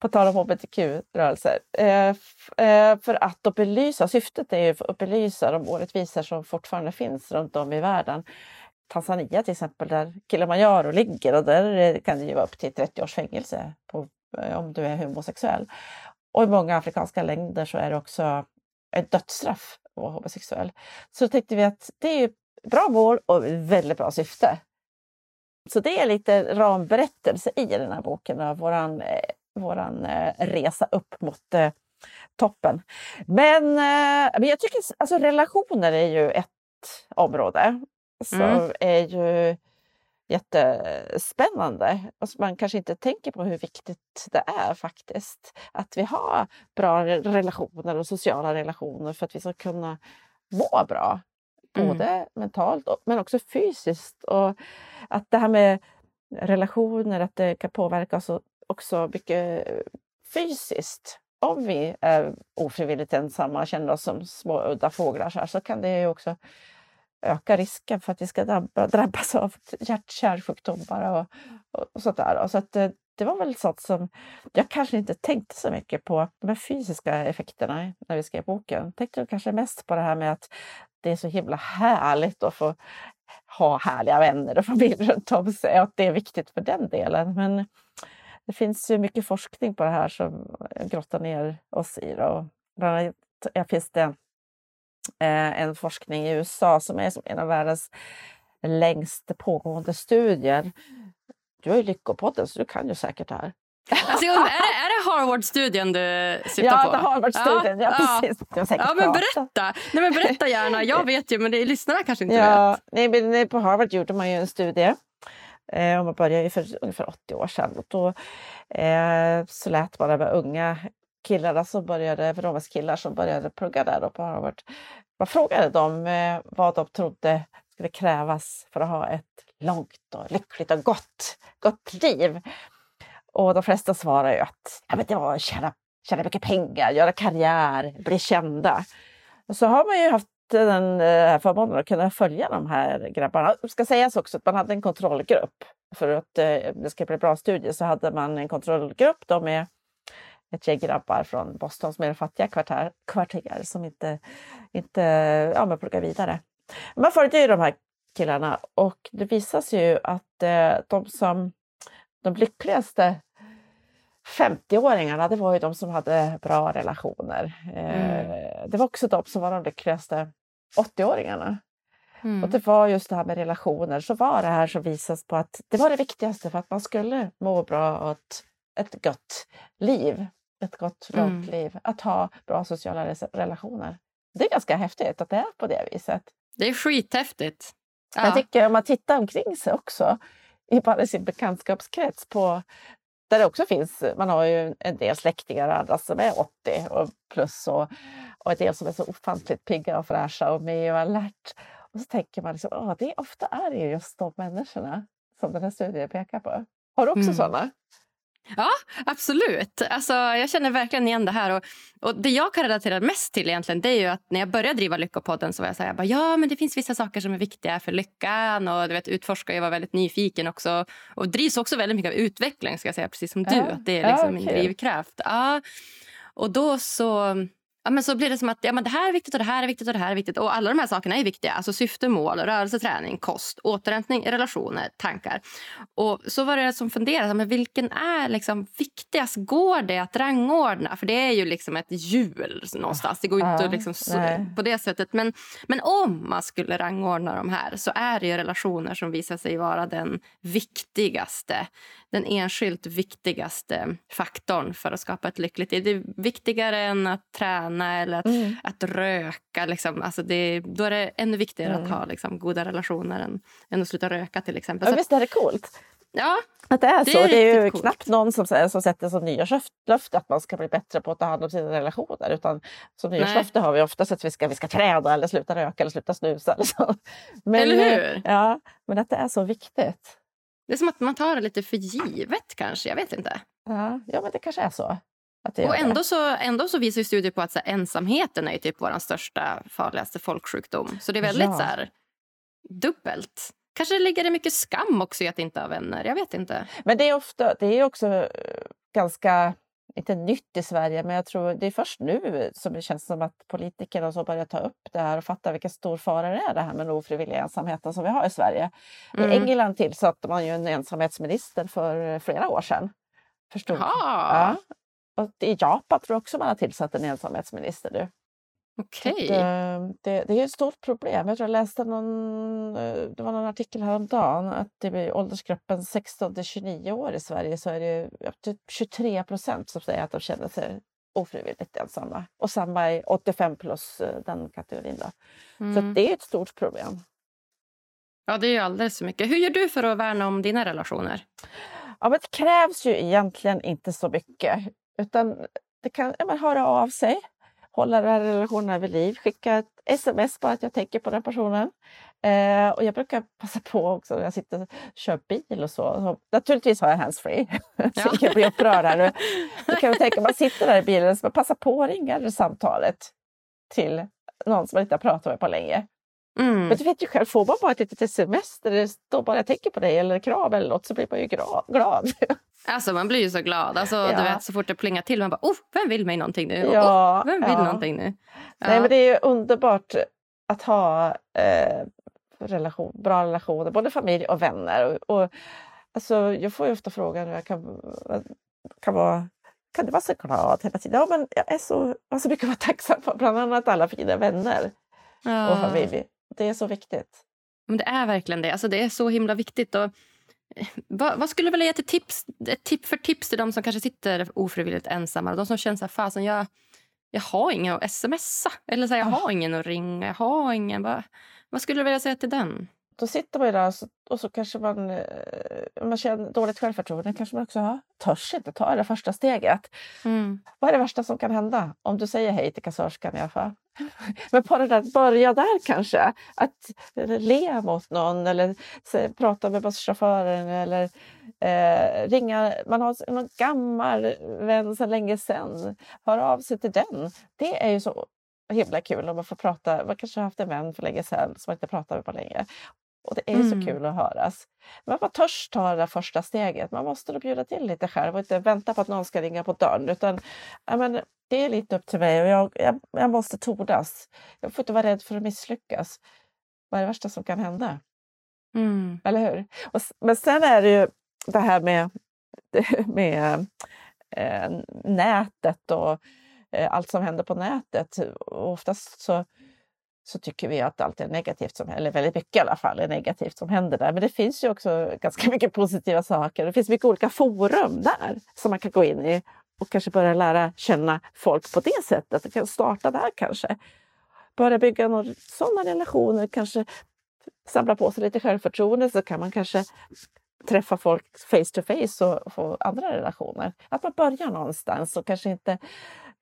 På tal om hbtq-rörelser. Eh, eh, för att då belysa, syftet är ju att belysa de orättvisor som fortfarande finns runt om i världen. Tanzania till exempel, där Kilimanjaro ligger och där kan det ju vara upp till 30 års fängelse på, eh, om du är homosexuell. Och i många afrikanska länder så är det också ett dödsstraff att vara homosexuell. Så då tänkte vi att det är bra mål och väldigt bra syfte. Så det är lite ramberättelse i den här boken av våran, eh, våran eh, resa upp mot eh, toppen. Men, men jag tycker alltså relationer är ju ett område som mm. är ju jättespännande. Alltså man kanske inte tänker på hur viktigt det är faktiskt. Att vi har bra relationer och sociala relationer för att vi ska kunna må bra. Mm. Både mm. mentalt men också fysiskt. Och att det här med relationer, att det kan påverka oss också mycket eh, fysiskt. Om vi är ofrivilligt ensamma och känner oss som små udda fåglar så, här, så kan det ju också öka risken för att vi ska drabbas av hjärt-kärlsjukdomar och, och, och sånt där. Så att eh, det, var väl sånt som jag kanske inte tänkte så mycket på, de här fysiska effekterna när vi skrev boken. Jag tänkte kanske mest på det här med att det är så himla härligt att få ha härliga vänner och familj runt om sig och att det är viktigt för den delen. Men det finns ju mycket forskning på det här som grottar ner oss i. Det. bland annat finns det eh, en forskning i USA som är en av världens längst pågående studier. Du har ju Lyckopodden så du kan ju säkert det här. Alltså, är, det, är det Harvard-studien du syftar ja, på? Harvard-studien. Ja, ja, precis. Ja, men berätta. Nej, men berätta gärna. Jag vet ju, men det lyssnarna kanske inte ja, vet. Nej, men på Harvard gjorde man ju en studie. Eh, man började för ungefär 80 år sedan. Och då eh, så lät man de unga killarna som började, för killar som började plugga där på Harvard. Man frågade dem eh, vad de trodde skulle krävas för att ha ett långt och lyckligt och gott, gott liv. Och de flesta svarar ju att ja, men det var att tjäna, tjäna mycket pengar, göra karriär, bli kända. Och så har man ju haft den eh, här förmånen att kunna följa de här grabbarna. Det ska sägas också att man hade en kontrollgrupp. För att eh, det ska bli bra studie så hade man en kontrollgrupp då med ett gäng grabbar från Bostons mer fattiga kvarter, kvarter som inte, inte ja, men pluggar vidare. Man följde ju de här killarna och det visar sig ju att eh, de som de lyckligaste 50-åringarna, det var ju de som hade bra relationer. Mm. Eh, det var också de som var de lyckligaste 80-åringarna. Mm. Och det var just det här med relationer, så var det här som visas på att det var det viktigaste för att man skulle må bra och ett, ett gott liv, ett gott långt mm. liv, att ha bra sociala relationer. Det är ganska häftigt att det är på det viset. Det är skithäftigt. Ja. Jag tycker om man tittar omkring sig också, i bara sin bekantskapskrets på där det också finns, man har ju en del släktingar andra som är 80 och plus och, och en del som är så ofantligt pigga och fräscha och med och alert. Och så tänker man liksom, åh, det ofta är det just de människorna som den här studien pekar på. Har du också mm. sådana? Ja, absolut. Alltså, jag känner verkligen igen det här. Och, och Det jag kan relatera mest till egentligen, det är ju att när jag började driva Lyckopodden så var jag så här, bara, ja men det finns vissa saker som är viktiga för lyckan och du vet, utforska. Jag var väldigt nyfiken också och drivs också väldigt mycket av utveckling, ska jag säga, precis som du. Ja. Att det är liksom ja, okay. min drivkraft. Ja. Och då så ja, men så blir det som att ja, men det här är viktigt och det här är viktigt och det här är viktigt. Och alla de här sakerna är viktiga. Alltså syfte, mål, rörelse, träning, kost, återhämtning, relationer, tankar. Och så var det som funderade, men vilken är liksom viktigast? Går det att rangordna? För det är ju liksom ett hjul någonstans. Det går ju inte liksom så, på det sättet. Men, men om man skulle rangordna de här så är det ju relationer som visar sig vara den viktigaste den enskilt viktigaste faktorn för att skapa ett lyckligt liv. Det är viktigare än att träna eller att, mm. att röka. Liksom. Alltså det, då är det ännu viktigare mm. att ha liksom, goda relationer än, än att sluta röka till exempel. Ja, visst är det coolt? Ja, att det är det så. Är det är ju coolt. knappt någon som, som sätter som nyårslöfte att man ska bli bättre på att ta hand om sina relationer. Utan som nyårslöfte har vi oftast att vi ska, vi ska träna eller sluta röka eller sluta snusa. Eller, så. Men, eller hur? Ja, men att det är så viktigt. Det är som att man tar det lite för givet kanske. Jag vet inte. Ja, ja men det kanske är så. Och ändå så, ändå så visar studier på att här, ensamheten är typ vår största, farligaste folksjukdom. Så det är väldigt ja. så här, dubbelt. Kanske ligger det mycket skam också i att inte ha vänner. Jag vet inte. Men det är, ofta, det är också eh, ganska inte nytt i Sverige, men jag tror det är först nu som det känns som att politikerna så börjar ta upp det här och fatta vilken stor fara det är det här med den ofrivilliga ensamheten som vi har i Sverige. Mm. I England tillsatte man ju en ensamhetsminister för flera år sedan. Förstod? Ja. Och I Japan tror jag också man har tillsatt en ensamhetsminister nu. Okej. Okay. Eh, det, det, är ett stort problem. Jag tror jag läste någon, eh, det var någon artikel häromdagen att i åldersgruppen 16 till 29 år i Sverige så är det till 23 procent som säger att de känner sig ofrivilligt ensamma. Och samma i 85 plus eh, den kategorin. Då. Mm. Så det är ett stort problem. Ja, det är ju alldeles för mycket. Hur gör du för att värna om dina relationer? Ja, men det krävs ju egentligen inte så mycket. Utan det kan ja, höra av sig hålla den här relationerna vid liv. Skicka ett sms bara att jag tänker på den personen. Eh, och jag brukar passa på också när jag sitter och kör bil och så. så naturligtvis har jag handsfree. Ja. så jag blir upprörd här nu. Då kan jag tänka man sitter där i bilen så passa på att ringa det samtalet till någon som man inte har pratat med på länge. Mm. Men du vet ju själv, får man bara ett litet sms där det står bara jag tänker på dig eller krav eller något så blir man ju glad. Alltså man blir ju så glad. Alltså, ja. du vet, så fort det plingar till man bara oh, vem vill mig någonting nu? Ja, oh, vem vill ja. någonting nu? Ja. Nej, men det är underbart att ha eh, relation, bra relationer, både familj och vänner. Och, och, alltså, jag får ju ofta frågan jag kan, kan vara kan du vara så glad hela tiden? Ja, men jag är så, alltså, mycket vara tacksam för bland annat alla fina vänner och familj. Det är så viktigt. Men det är verkligen det. Alltså, det är så himla viktigt. Och vad, vad, skulle du vilja ge till tips, ett tip för tips till de som kanske sitter ofrivilligt ensamma? De som känner så här, fasen jag, jag har ingen att smsa. Eller så här, jag har ingen att ringa. Jag har ingen. Vad, vad skulle du vilja säga till den? Då sitter man där och så, och så kanske man, eh, man känner dåligt självförtroende. kanske man också har, törs inte ta det första steget. Mm. Vad är det värsta som kan hända? Om du säger hej till kassörskan i alla fall. Men bara det börja där kanske. Att le mot någon eller se, prata med busschauffören eller eh, ringa. Man har någon gammal vän sedan länge sedan. Hör av sig till den. Det är ju så himla kul om man får prata. Man kanske har haft en vän för länge sedan som man inte pratar med på länge. Och det är mm. så kul att höras. Men man törs ta det första steget. Man måste då bjuda till lite själv och inte vänta på att någon ska ringa på dörren. Utan, ja, men, det är lite upp till mig och jag, jag, jag måste tordas. Jag får inte vara rädd för att misslyckas. Vad är det värsta som kan hända? Mm. Eller hur? Och, men sen är det ju det här med, med eh, nätet och eh, allt som händer på nätet. Och oftast så så tycker vi att allt är negativt, som, eller väldigt mycket i alla fall, är negativt som händer där. Men det finns ju också ganska mycket positiva saker. Det finns mycket olika forum där som man kan gå in i och kanske börja lära känna folk på det sättet. Du kan starta där kanske. Börja bygga några sådana relationer, kanske samla på sig lite självförtroende så kan man kanske träffa folk face to face och få andra relationer. Att man börjar någonstans och kanske inte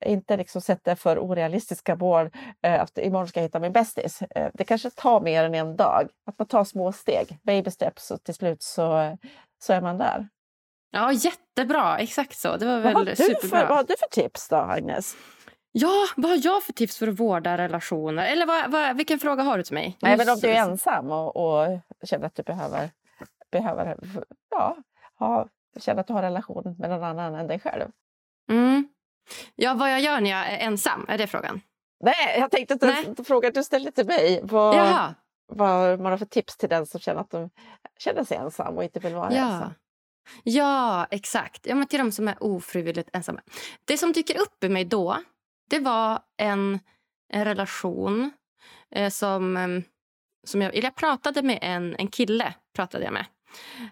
inte liksom sätta för orealistiska mål. Eh, att imorgon ska jag hitta min bästis. Eh, det kanske tar mer än en dag. Att man tar små steg, baby steps och till slut så, så är man där. Ja, jättebra. Exakt så. Det var väl vad superbra. För, vad har du för tips då, Agnes? Ja, vad har jag för tips för att vårda relationer? Eller vad, vad, vilken fråga har du till mig? Nej, men om du är ensam och, och känner att du behöver, behöver ja, ha, känner att du har relation med någon annan än dig själv. Mm. Ja, vad jag gör när jag är ensam, är det frågan? Nej, jag tänkte att Nej. frågan du ställde till mig. Vad, Jaha. vad man har för tips till den som känner att de känner sig ensam och inte vill vara ja. ensam. Ja, exakt. Ja, men till de som är ofrivilligt ensamma. Det som dyker upp i mig då, det var en, en relation eh, som, eh, som jag, jag pratade med en, en kille pratade jag med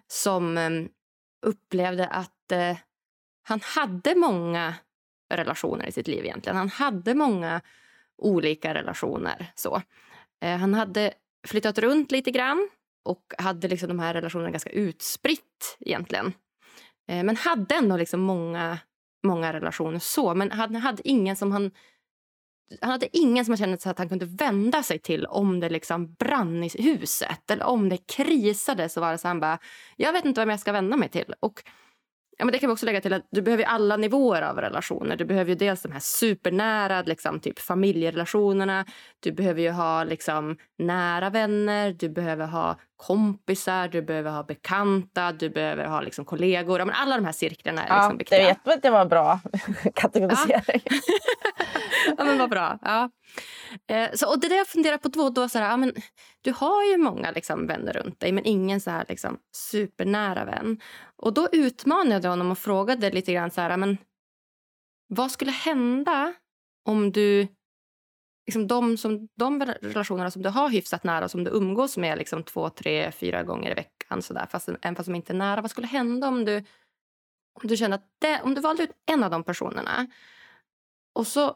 som eh, upplevde att eh, han hade många relationer i sitt liv egentligen. Han hade många olika relationer. så. Eh, han hade flyttat runt lite grann och hade liksom de här relationerna ganska utspritt egentligen. Eh, men hade ändå liksom många, många relationer så. Men han hade ingen som han han hade ingen som han kände att han kunde vända sig till om det liksom brann i huset eller om det krisade. så var det så han bara, jag vet inte vem jag ska vända mig till. Och Ja, men det kan vi också lägga till att du behöver alla nivåer av relationer. Du behöver ju dels de här supernära liksom, typ familjerelationerna. Du behöver ju ha liksom, nära vänner, du behöver ha kompisar, du behöver ha bekanta, du behöver ha liksom, kollegor. Ja, men alla de här cirklarna är ja, liksom, viktiga. Jag vet att det var en bra kategorisering. Ja. ja, men vad bra. Ja. Eh, så, och det där jag funderar på då, då så här, ja, men, du har ju många liksom, vänner runt dig men ingen så här liksom, supernära vän. Och då utmanade jag honom och frågade lite grann så här, men, vad skulle hända om du liksom de, som, de relationerna som du har hyfsat nära och som du umgås med liksom två, tre, fyra gånger i veckan så där, fast, även fast de inte är nära. Vad skulle hända om du, om du kände att det, om du valde ut en av de personerna och så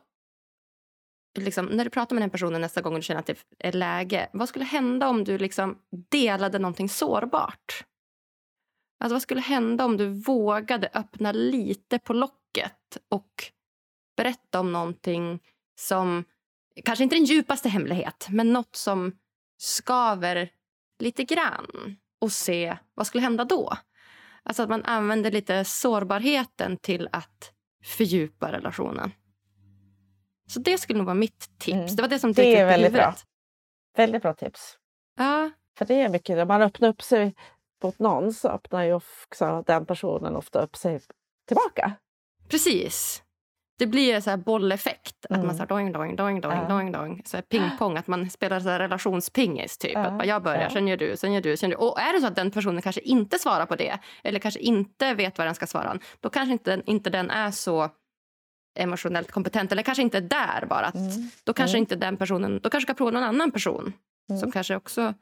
liksom, när du pratar med den personen nästa gång och du känner att det är läge, vad skulle hända om du liksom delade någonting sårbart? Alltså, vad skulle hända om du vågade öppna lite på locket och berätta om någonting som kanske inte den djupaste hemlighet, men något som skaver lite grann och se vad skulle hända då? Alltså att man använder lite sårbarheten till att fördjupa relationen. Så det skulle nog vara mitt tips. Mm. Det var det som Det är väldigt bra. Väldigt bra tips. Ja. För det är mycket, man öppnar upp sig någon så öppnar ju också den personen ofta upp sig tillbaka. Precis. Det blir så här bolleffekt. Mm. Att man så här doing, doing, doing, doing, ja. doing, doing. Så här pingpong, att man spelar så här relationspingis. Typ. Ja. Att jag börjar, ja. sen gör du, sen gör du, sen gör du. Och är det så att den personen kanske inte svarar på det eller kanske inte vet vad den ska svara då kanske inte, inte den är så emotionellt kompetent eller kanske inte är där bara. Att mm. Då kanske mm. inte den personen, då kanske ska prova någon annan person mm. som kanske också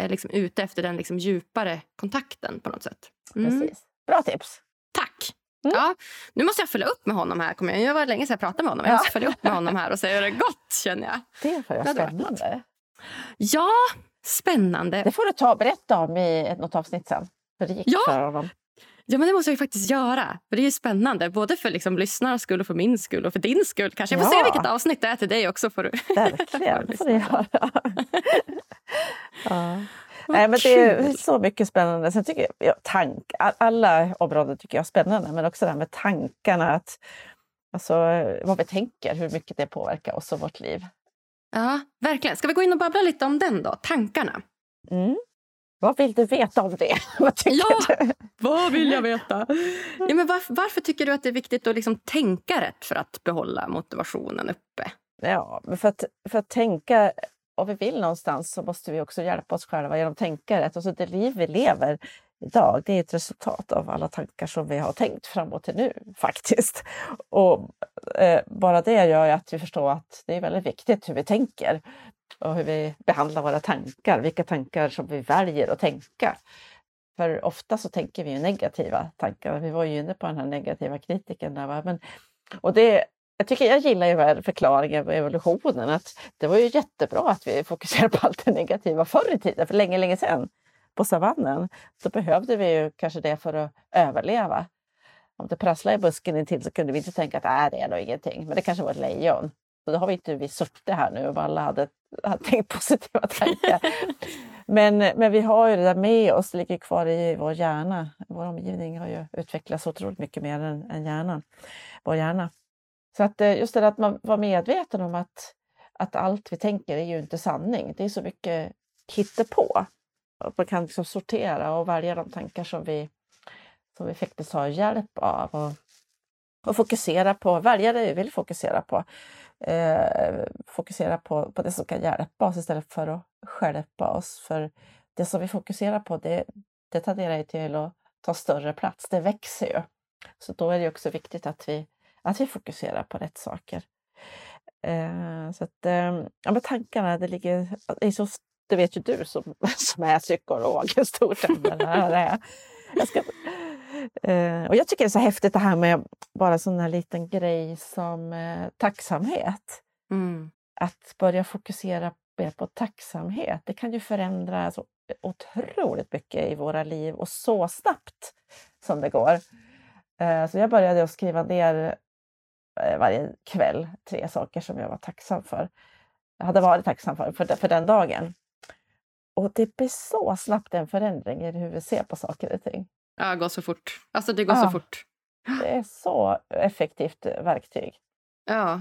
är liksom ute efter den liksom djupare kontakten på något sätt. Mm. Precis. Bra tips. Tack. Mm. Ja, nu måste jag följa upp med honom här. Kommer jag. jag var länge sedan jag pratade med honom. Jag måste följa upp med honom här och se hur det gått känner jag. Det var spännande. Ja, spännande. Det får du ta berätta om i något avsnitt sen. Hur det gick ja. för honom. Ja, men det måste jag faktiskt göra. För Det är ju både för liksom lyssnarnas skull och för min skull och för din skull. Kanske. Jag får ja. se vilket avsnitt det är till dig också. Får du. Verkligen, det får du göra. ja. Nej, men det är så mycket spännande. Sen tycker jag, tank, alla områden tycker jag är spännande, men också det här med tankarna. Att Alltså vad vi tänker, hur mycket det påverkar oss och vårt liv. Ja, verkligen. Ska vi gå in och babbla lite om den då? Tankarna. Mm. Vad vill du veta om det? vad tycker ja, du? vad vill jag veta? Ja, men varför, varför, tycker du att det är viktigt att liksom tänka rätt för att behålla motivationen uppe? Ja, för att, för att tänka om vi vill någonstans så måste vi också hjälpa oss själva genom att tänka rätt. Alltså det liv vi lever idag, det är ett resultat av alla tankar som vi har tänkt fram och till nu faktiskt. Och eh, bara det gör ju att vi förstår att det är väldigt viktigt hur vi tänker och hur vi behandlar våra tankar, vilka tankar som vi väljer att tänka. För ofta så tänker vi ju negativa tankar. Vi var ju inne på den här negativa kritiken. Där, Men, och det, jag, tycker, jag gillar ju förklaringen på evolutionen. Att det var ju jättebra att vi fokuserade på allt det negativa förr i tiden, för länge, länge sedan på savannen. Då behövde vi ju kanske det för att överleva. Om det prasslade i busken intill så kunde vi inte tänka att äh, det är nog ingenting, men det kanske var ett lejon. Så då har vi inte vi suttit här nu och alla hade, hade tänkt positiva tankar. men, men vi har ju det där med oss, det ligger kvar i vår hjärna. Vår omgivning har ju utvecklats otroligt mycket mer än, än hjärnan, vår hjärna. Så att eh, just det där att man var medveten om att, att allt vi tänker är ju inte sanning. Det är så mycket hittepå. Att man kan liksom sortera och välja de tankar som vi, som vi faktiskt har hjälp av. Och, och fokusera på, välja det vi vill fokusera på. Eh, fokusera på, på det som kan hjälpa oss istället för att stjälpa oss. För det som vi fokuserar på det, det tenderar till att ta större plats, det växer ju. Så då är det också viktigt att vi, att vi fokuserar på rätt saker. Eh, så att, eh, ja, men tankarna, det ligger i så det vet ju du som, som är psykolog, hur stort ämne det här är. Jag, ska, eh, och jag tycker det är så häftigt det här med bara sån här liten grej som eh, tacksamhet. Mm. Att börja fokusera mer på tacksamhet, det kan ju förändra så otroligt mycket i våra liv och så snabbt som det går. Eh, så jag började att skriva ner eh, varje kväll tre saker som jag var tacksam för. Jag hade varit tacksam för, för, för den dagen. Och det blir så snabbt en förändring i hur vi ser på saker och ting. Ja, det går så fort. Alltså det går ja, så fort. Det är så effektivt verktyg. Ja.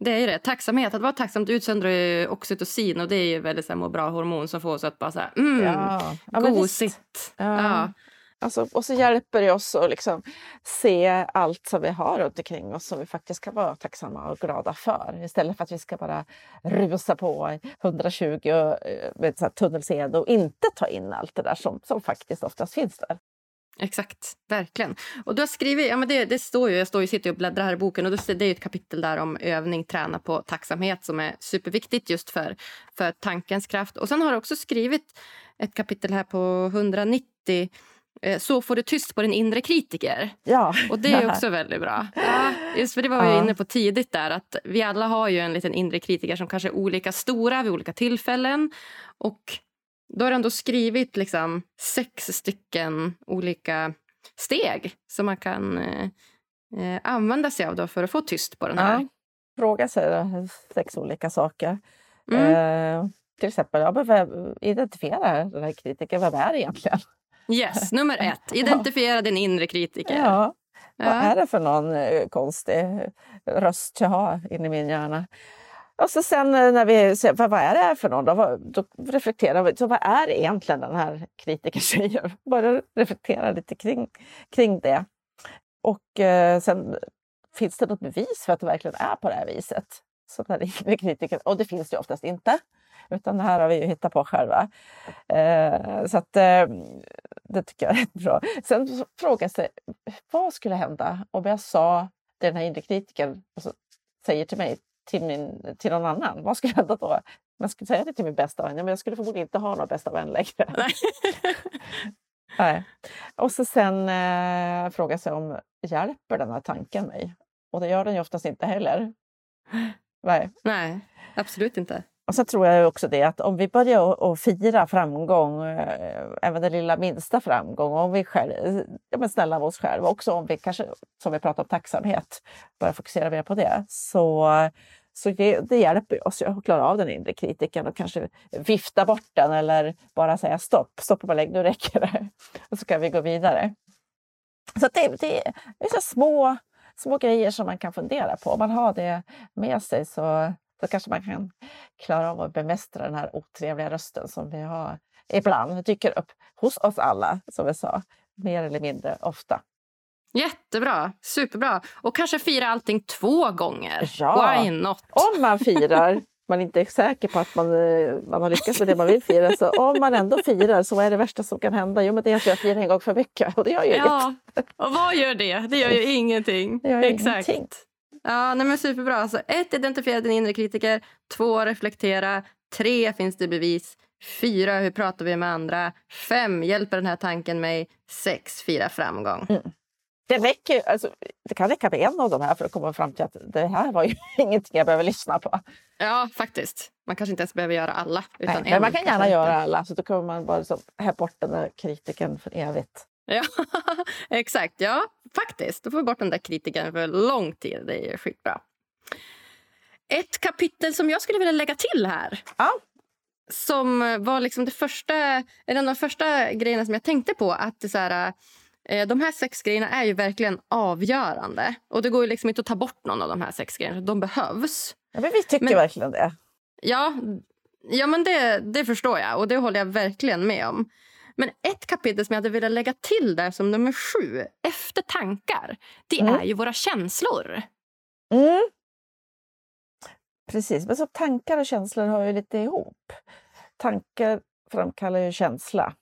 Det är ju det. Tacksamhet. Att vara tacksam utsöndrar ju oxytocin och det är ju väldigt må bra-hormon som får oss att bara så här, mm, ja. Ja, gosigt. Ja. ja. Alltså, och så hjälper det oss att liksom se allt som vi har runt omkring oss som vi faktiskt kan vara tacksamma och glada för. Istället för att vi ska bara rusa på 120 eh, med så tunnelseende och inte ta in allt det där som, som faktiskt oftast finns där. Exakt, verkligen. Och du har skrivit, ja men det, det står ju, jag står ju, sitter och bläddrar här i boken och det, det är ett kapitel där om övning, träna på tacksamhet som är superviktigt just för, för tankens kraft. Och sen har du också skrivit ett kapitel här på 190 Eh, så får du tyst på din inre kritiker. Ja. Och det är också väldigt bra. Ja, just för det var vi ja. inne på tidigt där att vi alla har ju en liten inre kritiker som kanske är olika stora vid olika tillfällen. Och då har du ändå skrivit liksom sex stycken olika steg som man kan eh, eh, använda sig av då för att få tyst på den här. Ja. Fråga sig sex olika saker. Mm. Eh, till exempel, ja, identifiera den här kritiken. Vem är det egentligen? Yes, nummer ett. Identifiera din inre kritiker. Ja. ja. Vad är det för någon eh, konstig röst jag har inne i min hjärna? Och så sen eh, när vi ser vad, vad är det här för någon, då, då reflekterar vi. Så vad är egentligen den här kritikertjejen? säger? Bara reflektera lite kring, kring det. Och eh, sen finns det något bevis för att det verkligen är på det här viset? Så den inre kritiken, och det finns det oftast inte. Utan det här har vi ju hittat på själva. Eh, så att, eh, det tycker jag är bra. Sen frågar sig, vad skulle hända om jag sa det den här inre kritiken alltså, säger till mig, till, min, till någon annan? Vad skulle hända då? Man skulle säga det till min bästa vän, ja, men jag skulle förmodligen inte ha någon bästa vän längre. Nej. Nej. Och så sen eh, fråga sig om hjälper den här tanken mig? Och det gör den ju oftast inte heller. Nej, Nej absolut inte. Och så tror jag också det att om vi börjar att fira framgång, eh, även den lilla minsta framgång, om vi själv, ja men snälla mot oss själva, också om vi kanske, som vi pratar om tacksamhet, börjar fokusera mer på det, så, så det, det hjälper oss att klara av den inre kritiken och kanske vifta bort den eller bara säga stopp, stopp och lägg, nu räcker det. Och så kan vi gå vidare. Så det, det är så små små grejer som man kan fundera på. Om man har det med sig så, så kanske man kan klara av att bemästra den här otrevliga rösten som vi har ibland dyker upp hos oss alla, som vi sa, mer eller mindre ofta. Jättebra, superbra. Och kanske fira allting två gånger. Ja. Why not? Om man firar man inte är säker på att man, eh, man har lyckats med det man vill fira. Så om man ändå firar, så vad är det värsta som kan hända? Jo, men det är att jag firar en gång för mycket och det gör ju ja. inget. Och vad gör det? Det gör ju ingenting. Det gör Exakt. Ingenting. Ja, nej men superbra. Alltså, ett, identifiera din inre kritiker. Två, reflektera. Tre, finns det bevis. Fyra, hur pratar vi med andra? Fem, hjälper den här tanken mig? Sex, fira framgång. Mm. Det, räcker, alltså, det kan räcka med en av de här för att komma fram till att det här var ju ingenting jag behöver lyssna på. Ja, faktiskt. Man kanske inte ens behöver göra alla. Utan Nej, men man kan gärna göra alla, så då kommer man bara liksom, här bort den där kritiken för evigt. Ja, exakt. Ja, faktiskt. Då får vi bort den där kritiken för lång tid. Det är skitbra. Ett kapitel som jag skulle vilja lägga till här. Ja. Som var liksom det första, en av de första grejerna som jag tänkte på. Att det så här, Eh, de här sex grejerna är ju verkligen avgörande. Och Det går liksom inte att ta bort någon av de här sex grejerna. De behövs. Ja, men vi tycker men, verkligen det. Ja, ja men det, det förstår jag och det håller jag verkligen med om. Men ett kapitel som jag hade velat lägga till där som nummer sju, efter tankar, det mm. är ju våra känslor. Mm. Precis, men så tankar och känslor hör ju lite ihop. Tankar framkallar ju känsla.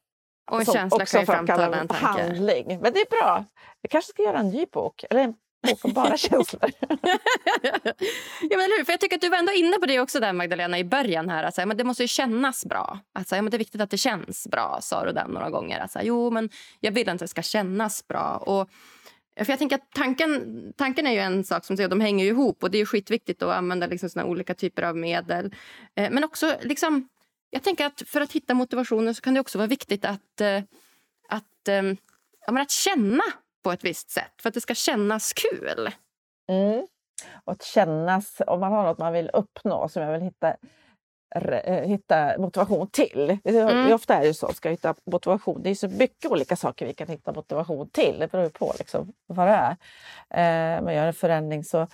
Och en känsla kan ju framkalla en tanke. handling. Men det är bra. Jag kanske ska göra en ny bok. Eller en om bara känslor. ja, men hur? För jag tycker att du var ändå inne på det också där Magdalena i början. här. Att, men det måste ju kännas bra. Att, ja, men det är viktigt att det känns bra, sa du den några gånger. Att, jo, men jag vill att det ska kännas bra. Och, för jag tänker att tanken, tanken är ju en sak som de hänger ihop och det är skitviktigt att använda liksom såna olika typer av medel. Eh, men också liksom jag tänker att för att hitta motivationen så kan det också vara viktigt att, eh, att, eh, ja, att känna på ett visst sätt för att det ska kännas kul. Mm. Och att kännas, om man har något man vill uppnå som jag vill hitta eh, hitta motivation till. Mm. Ofta är det så, ska hitta motivation. Det är så mycket olika saker vi kan hitta motivation till. Det beror på liksom vad det är. Eh, man gör en förändring så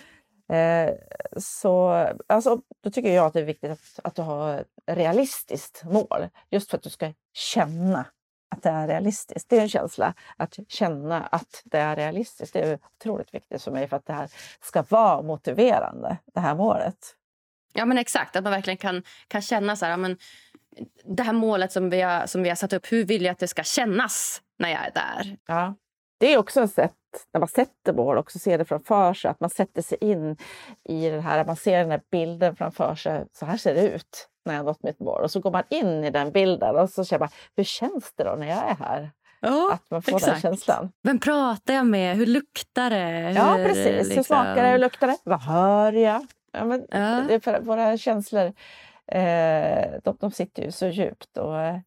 Eh, så alltså, då tycker jag att det är viktigt att, att du har ett realistiskt mål. Just för att du ska känna att det är realistiskt. Det är en känsla att känna att det är realistiskt. Det är otroligt viktigt för mig för att det här ska vara motiverande, det här målet. Ja men exakt, att man verkligen kan, kan känna så här, men det här målet som vi, har, som vi har satt upp, hur vill jag att det ska kännas när jag är där? Ja. Det är också ett sätt när man sätter mål också se det framför sig, att man sätter sig in i det här, man ser den här bilden framför sig. Så här ser det ut när jag nått mitt mål. Och så går man in i den bilden och så känner man, hur känns det då när jag är här? Ja, att man får exakt. den känslan. Vem pratar jag med? Hur luktar det? Hur, ja, precis. Liksom... Hur smakar det? Hur luktar det? Vad hör jag? Ja, men ja. Det för våra känslor eh, de, de sitter ju så djupt och eh,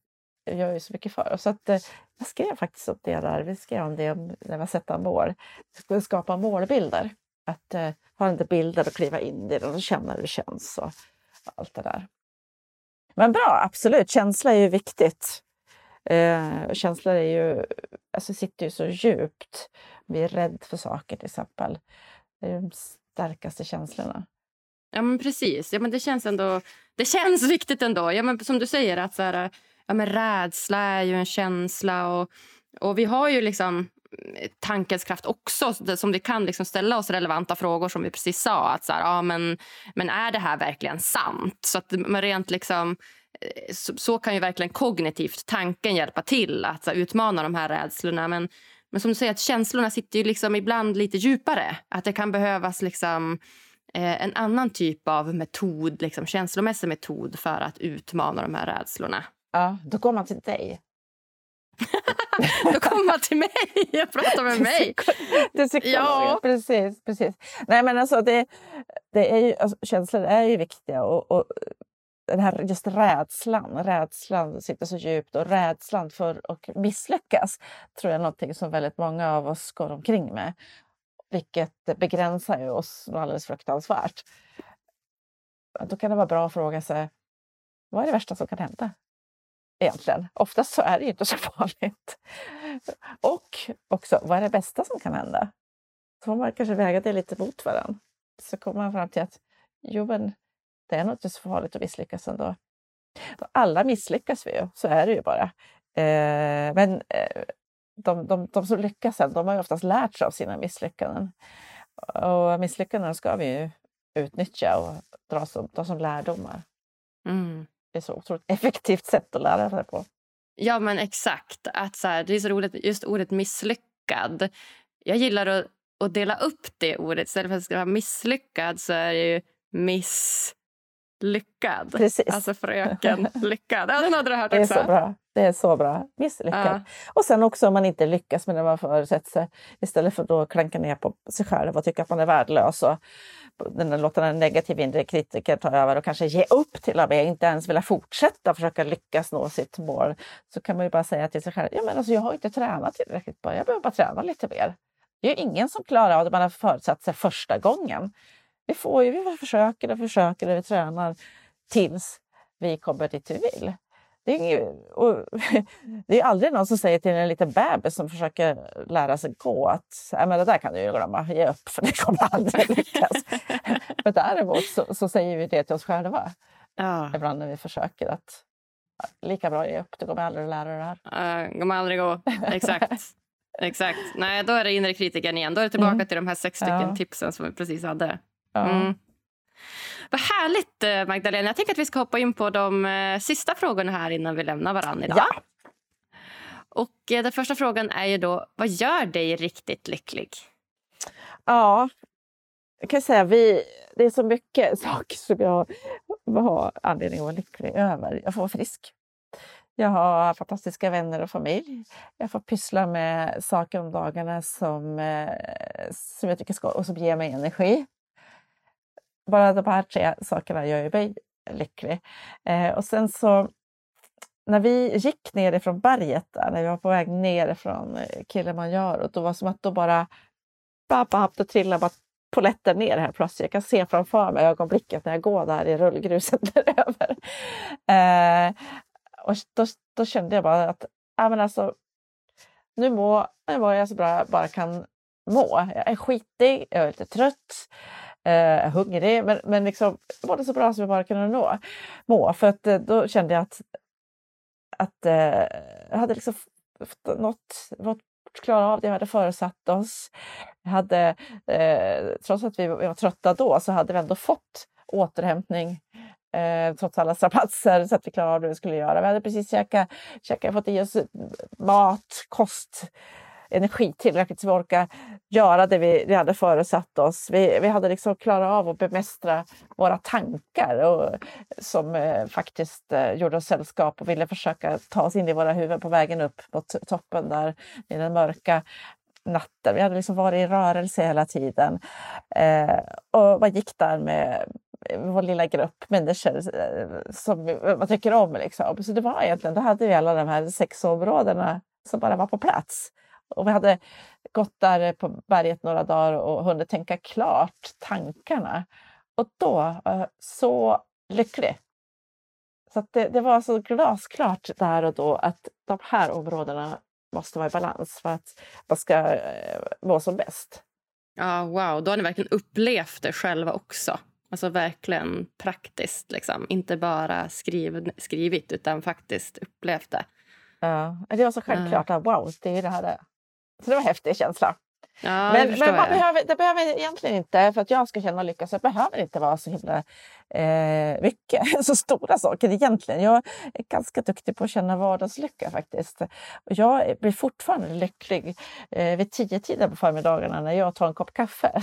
gör ju så mycket för oss. Så att, eh, jag skrev faktiskt om det där. Vi skrev om det när vi sätta mål. Skapa målbilder. Att eh, ha lite bilder och kliva in i den och känna hur det känns och allt det där. Men bra, absolut. Känsla är ju viktigt. Eh, känslor är ju, alltså sitter ju så djupt. Vi är rädda för saker till exempel. Det är de starkaste känslorna. Ja men precis. Ja, men det känns ändå det känns viktigt ändå. Ja, men som du säger att så här, ja, men rädsla är ju en känsla och, och vi har ju liksom tankens kraft också som vi kan liksom ställa oss relevanta frågor som vi precis sa. Att så här, ja, men, men är det här verkligen sant? Så att man rent liksom eh, så, så, kan ju verkligen kognitivt tanken hjälpa till att här, utmana de här rädslorna. Men, men som du säger, att känslorna sitter ju liksom ibland lite djupare. Att det kan behövas liksom eh, en annan typ av metod, liksom känslomässig metod för att utmana de här rädslorna. Ja, då går man till dig då kommer man till mig. Jag pratar med mig. Det är ja. precis, precis. Nej, men alltså det, det är ju, alltså, känslor är ju viktiga. Och, och den här just rädslan, rädslan sitter så djupt och rädslan för att misslyckas tror jag är någonting som väldigt många av oss går omkring med. Vilket begränsar ju oss alldeles fruktansvärt. Då kan det vara bra att fråga sig, vad är det värsta som kan hända? Egentligen. Oftast så är det inte så farligt. Och också, vad är det bästa som kan hända? Så får man kanske väga det lite mot varandra. Så kommer man fram till att jo, men det är nog inte så farligt att misslyckas ändå. Alla misslyckas vi ju, så är det ju bara. Eh, men eh, de, de, de som lyckas sen, de har ju oftast lärt sig av sina misslyckanden. Och misslyckanden ska vi ju utnyttja och dra som, dra som lärdomar. Mm. Det är så otroligt effektivt sätt att lära sig på. Ja, men exakt. Att så här, det är så roligt, just ordet misslyckad. Jag gillar att, att dela upp det ordet. Istället för att skriva misslyckad så är det ju miss lyckad. Precis. Alltså fröken lyckad. Ja, den hade du hört också. Det är så bra. Det är så bra. Misslyckad. Ja. Och sen också om man inte lyckas med det man förutsätter sig. Istället för att klanka ner på sig själv och tycka att man är värdelös och den, låta den negativa inre kritiker ta över och kanske ge upp till och med, inte ens vilja fortsätta försöka lyckas nå sitt mål. Så kan man ju bara säga till sig själv, ja men alltså jag har inte tränat tillräckligt bra, jag behöver bara träna lite mer. Det är ju ingen som klarar av det man har förutsatt sig första gången. Vi, får ju, vi försöker och försöker och vi tränar tills vi kommer dit vi vill. Det är, inget, det är aldrig någon som säger till en liten bebis som försöker lära sig gå att men det där kan du ju glömma, ge upp för det kommer aldrig lyckas. men däremot så, så, säger vi det till oss själva ja. ibland när vi försöker att lika bra ge upp, det kommer aldrig att lära dig det här. Uh, kommer aldrig gå, exakt. Exakt. Nej, då är det inre kritikern igen. Då är det tillbaka mm. till de här sex stycken ja. tipsen som vi precis hade. Mm. Vad härligt eh, Magdalena. Jag tänker att vi ska hoppa in på de eh, sista frågorna här innan vi lämnar varandra idag. Ja. Och eh, den första frågan är ju då, vad gör dig riktigt lycklig? Ja, jag kan säga vi, det är så mycket saker som jag har anledning att vara lycklig över. Jag får vara frisk. Jag har fantastiska vänner och familj. Jag får pyssla med saker om dagarna som, som jag tycker ska och som ger mig energi bara de här tre sakerna gör ju mig lycklig. Eh, och sen så när vi gick ner ifrån berget, där, när vi var på väg ner från eh, Kilimanjaro, då var det som att då bara bap, då trillade bara poletten ner här plötsligt. Jag kan se framför mig ögonblicket när jag går där i rullgruset däröver. Eh, och då, då, kände jag bara att äh, men alltså, nu mår jag så bra jag bara kan må. Jag är skitig, jag är lite trött eh, hungrig. Men, men liksom, var det så bra som jag bara kunde nå, må. För att eh, då kände jag att, att eh, jag hade liksom nått, något klara av det vi hade föresatt oss. Jag hade, eh, trots att vi var trötta då så hade vi ändå fått återhämtning eh, trots alla strapatser så att vi klarade av det vi skulle göra. Vi hade precis käkat, käkat, fått i oss mat, kost energi tillräckligt så liksom vi orkar göra det vi, vi hade föresatt oss. Vi, vi hade liksom klarat av att bemästra våra tankar och, som eh, faktiskt eh, gjorde oss sällskap och ville försöka ta oss in i våra huvuden på vägen upp mot toppen där i den mörka natten. Vi hade liksom varit i rörelse hela tiden eh, och man gick där med vår lilla grupp människor eh, som man tycker om. Liksom. Så det var egentligen, då hade vi alla de här sex områdena som bara var på plats. Och vi hade gått där på berget några dagar och hunnit tänka klart tankarna. Och då, eh, så lycklig. Så det, det, var så glasklart där och då att de här områdena måste vara i balans för att man ska eh, må som bäst. Ja, wow. Då har ni verkligen upplevt det själva också. Alltså verkligen praktiskt, liksom. inte bara skriv, skrivit utan faktiskt upplevt det. Ja, det var så självklart. Ja. Wow, det är det här det så det var en häftig känsla. Ja, men men man behöver, det behöver egentligen inte, för att jag ska känna lycka, så det behöver inte vara så himla eh, mycket, så stora saker egentligen. Jag är ganska duktig på att känna vardagslycka faktiskt. Och jag blir fortfarande lycklig eh, vid tio tiden på förmiddagarna när jag tar en kopp kaffe.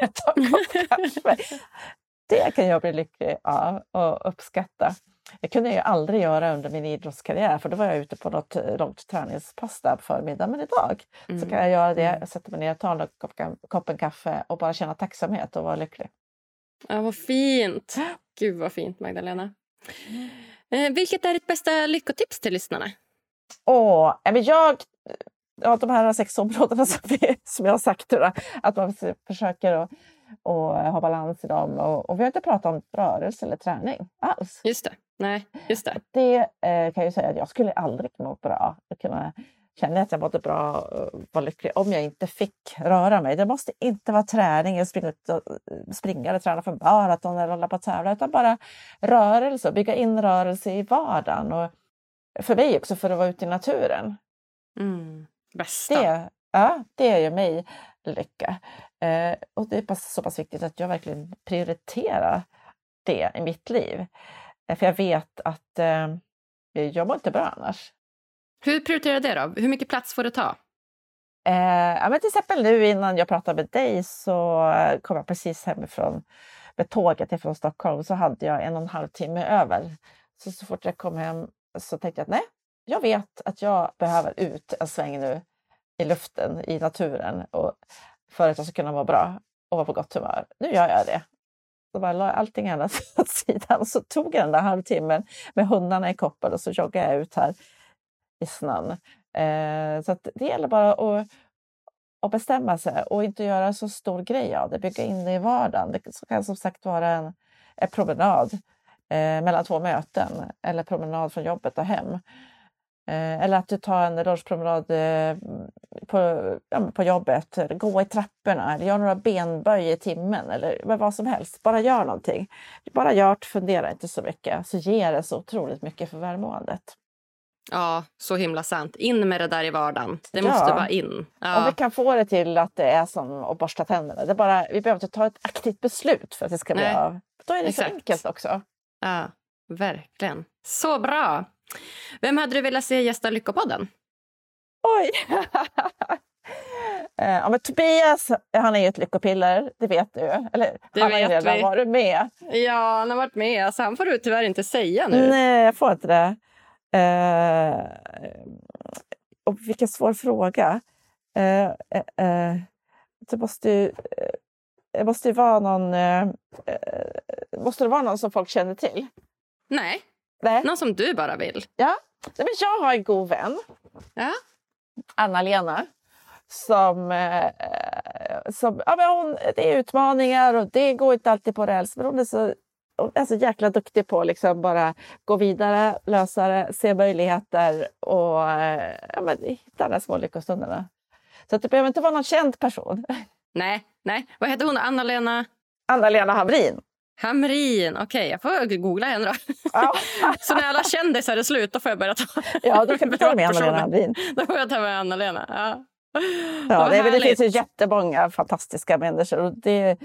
En kopp kaffe. Det kan jag bli lycklig av och uppskatta. Det kunde jag aldrig göra under min idrottskarriär för då var jag ute på något eh, långt träningspass där på förmiddagen. Men idag mm. så kan jag göra det. Mm. Jag sätter mig ner, tar en kopp, koppen kaffe och bara känna tacksamhet och vara lycklig. Ja, vad fint! Gud vad fint Magdalena. Eh, vilket är ditt bästa lyckotips till lyssnarna? Åh, men jag, ja, de här sex områdena som, vi, som jag har sagt, att man försöker att och ha balans i dem. Och, och vi har inte pratat om rörelse eller träning alls. Just det. Nej, just det. Det eh, kan jag säga att jag skulle aldrig må bra att kunna känner jag att jag mådde bra och var lycklig om jag inte fick röra mig. Det måste inte vara träning, springa, springa eller träna för maraton eller hålla på att tävla, utan bara rörelse och bygga in rörelse i vardagen. Och för mig också för att vara ute i naturen. Mm. Bästa. Det, ja, det gör mig lycka. Eh, och det är så pass viktigt att jag verkligen prioriterar det i mitt liv. Eh, för jag vet att eh, jag mår inte bra annars. Hur prioriterar det då? Hur mycket plats får det ta? Eh, ja, men till exempel nu innan jag pratade med dig så kom jag precis hemifrån med tåget ifrån Stockholm så hade jag en och en halv timme över. Så, så fort jag kom hem så tänkte jag att nej, jag vet att jag behöver ut en sväng nu i luften, i naturen och för att jag ska kunna må bra och vara på gott humör. Nu gör jag det. Så bara la allting annat åt sidan och så tog jag den där halvtimmen med hundarna i koppel och så joggade jag ut här i snön. Eh, så det gäller bara att, att bestämma sig och inte göra så stor grej av det, bygga in det i vardagen. Det kan som sagt vara en, en promenad eh, mellan två möten eller promenad från jobbet och hem. Eh, eller att du tar en lunchpromenad eh, på, ja, på jobbet, gå i trapporna eller gör några benböj i timmen eller vad som helst. Bara gör någonting. Bara gör det, fundera inte så mycket så ger det så otroligt mycket för välmåendet. Ja, så himla sant. In med det där i vardagen. Det ja. måste bara in. Ja. Om vi kan få det till att det är som att borsta tänderna. Det bara, vi behöver inte ta ett aktivt beslut för att det ska bli Nej. av. Då är det Exakt. så enkelt också. Ja, verkligen. Så bra. Vem hade du velat se gästa Lyckopodden? Oj! Eh, ja, men Tobias han är ju ett lyckopiller, det vet du. Eller, det han har ju redan vi. varit med. Ja, han har varit med. Alltså, han får du tyvärr inte säga nu. Nej, jag får inte det. Eh, och vilken svår fråga. Eh, eh det måste ju, det måste ju vara någon... måste det vara någon som folk känner till? Nej, Nej. någon som du bara vill. Ja, men jag har en god vän. Ja. Anna-Lena. Som, som ja, men hon, det är utmaningar och det går inte alltid på räls. Men hon är så är så jäkla duktig på att liksom bara gå vidare, lösa det, se möjligheter och eh, ja, men, hitta de där små lyckostunderna. Så att det behöver inte vara någon känd person. Nej, nej. Vad heter hon? Anna-Lena? Anna-Lena Hamrin. Hamrin, okej, okay, jag får googla henne då. Ja. så när alla kändisar är slut, då får jag börja ta Ja, då kan du ta med Anna-Lena Hamrin. Då får jag ta med Anna-Lena. Ja. Ja, det, det finns ju jättemånga fantastiska människor. Och det,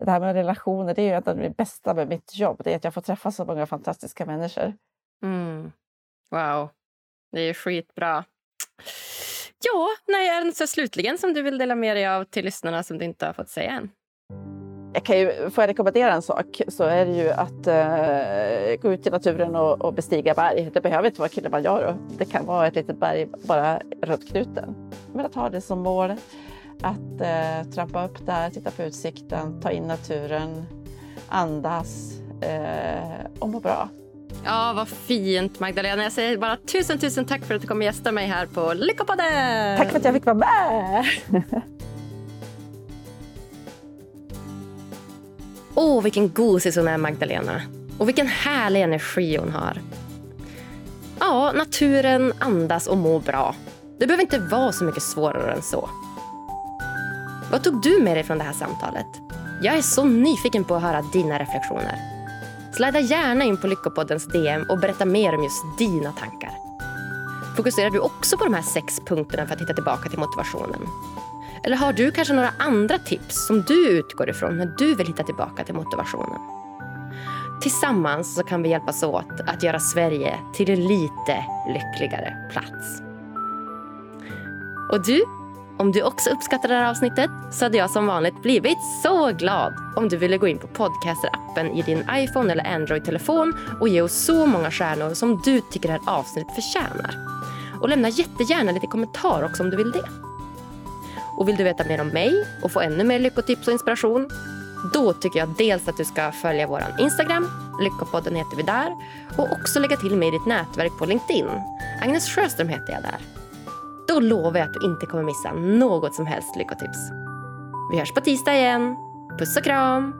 det här med relationer, det är ju ett av det bästa med mitt jobb. Det är att jag får träffa så många fantastiska människor. Mm. Wow, det är skitbra. Ja, nej, är det något slutligen som du vill dela med dig av till lyssnarna som du inte har fått säga än? Jag kan ju, får jag rekommendera en sak så är det ju att uh, gå ut i naturen och, och, bestiga berg. Det behöver inte vara Kilimanjaro. Det kan vara ett litet berg bara runt knuten. Men att ha det som mål att eh, trappa upp där, titta på utsikten, ta in naturen, andas eh, och må bra. Ja, vad fint Magdalena. Jag säger bara tusen, tusen tack för att du kom och gästa mig här på Lyckopodden. Tack för att jag fick vara med. Åh, oh, vilken gosis hon är Magdalena. Och vilken härlig energi hon har. Ja, naturen, andas och mår bra. Det behöver inte vara så mycket svårare än så. Vad tog du med dig från det här samtalet? Jag är så nyfiken på att höra dina reflektioner. Slida gärna in på Lyckopoddens DM och berätta mer om just dina tankar. Fokuserar du också på de här sex punkterna för att hitta tillbaka till motivationen? Eller har du kanske några andra tips som du utgår ifrån när du vill hitta tillbaka till motivationen? Tillsammans så kan vi hjälpas åt att göra Sverige till en lite lyckligare plats. Och du om du också uppskattar det här avsnittet så hade jag som vanligt blivit så glad om du ville gå in på Podcaster-appen i din iPhone eller Android-telefon och ge oss så många stjärnor som du tycker det här avsnittet förtjänar. Och lämna jättegärna lite kommentar också om du vill det. Och vill du veta mer om mig och få ännu mer lyckotips och inspiration då tycker jag dels att du ska följa vår Instagram, Lyckopodden heter vi där, och också lägga till mig i ditt nätverk på LinkedIn. Agnes Sjöström heter jag där. Då lovar jag att du inte kommer missa något som helst lyckotips. Vi hörs på tisdag igen. Puss och kram!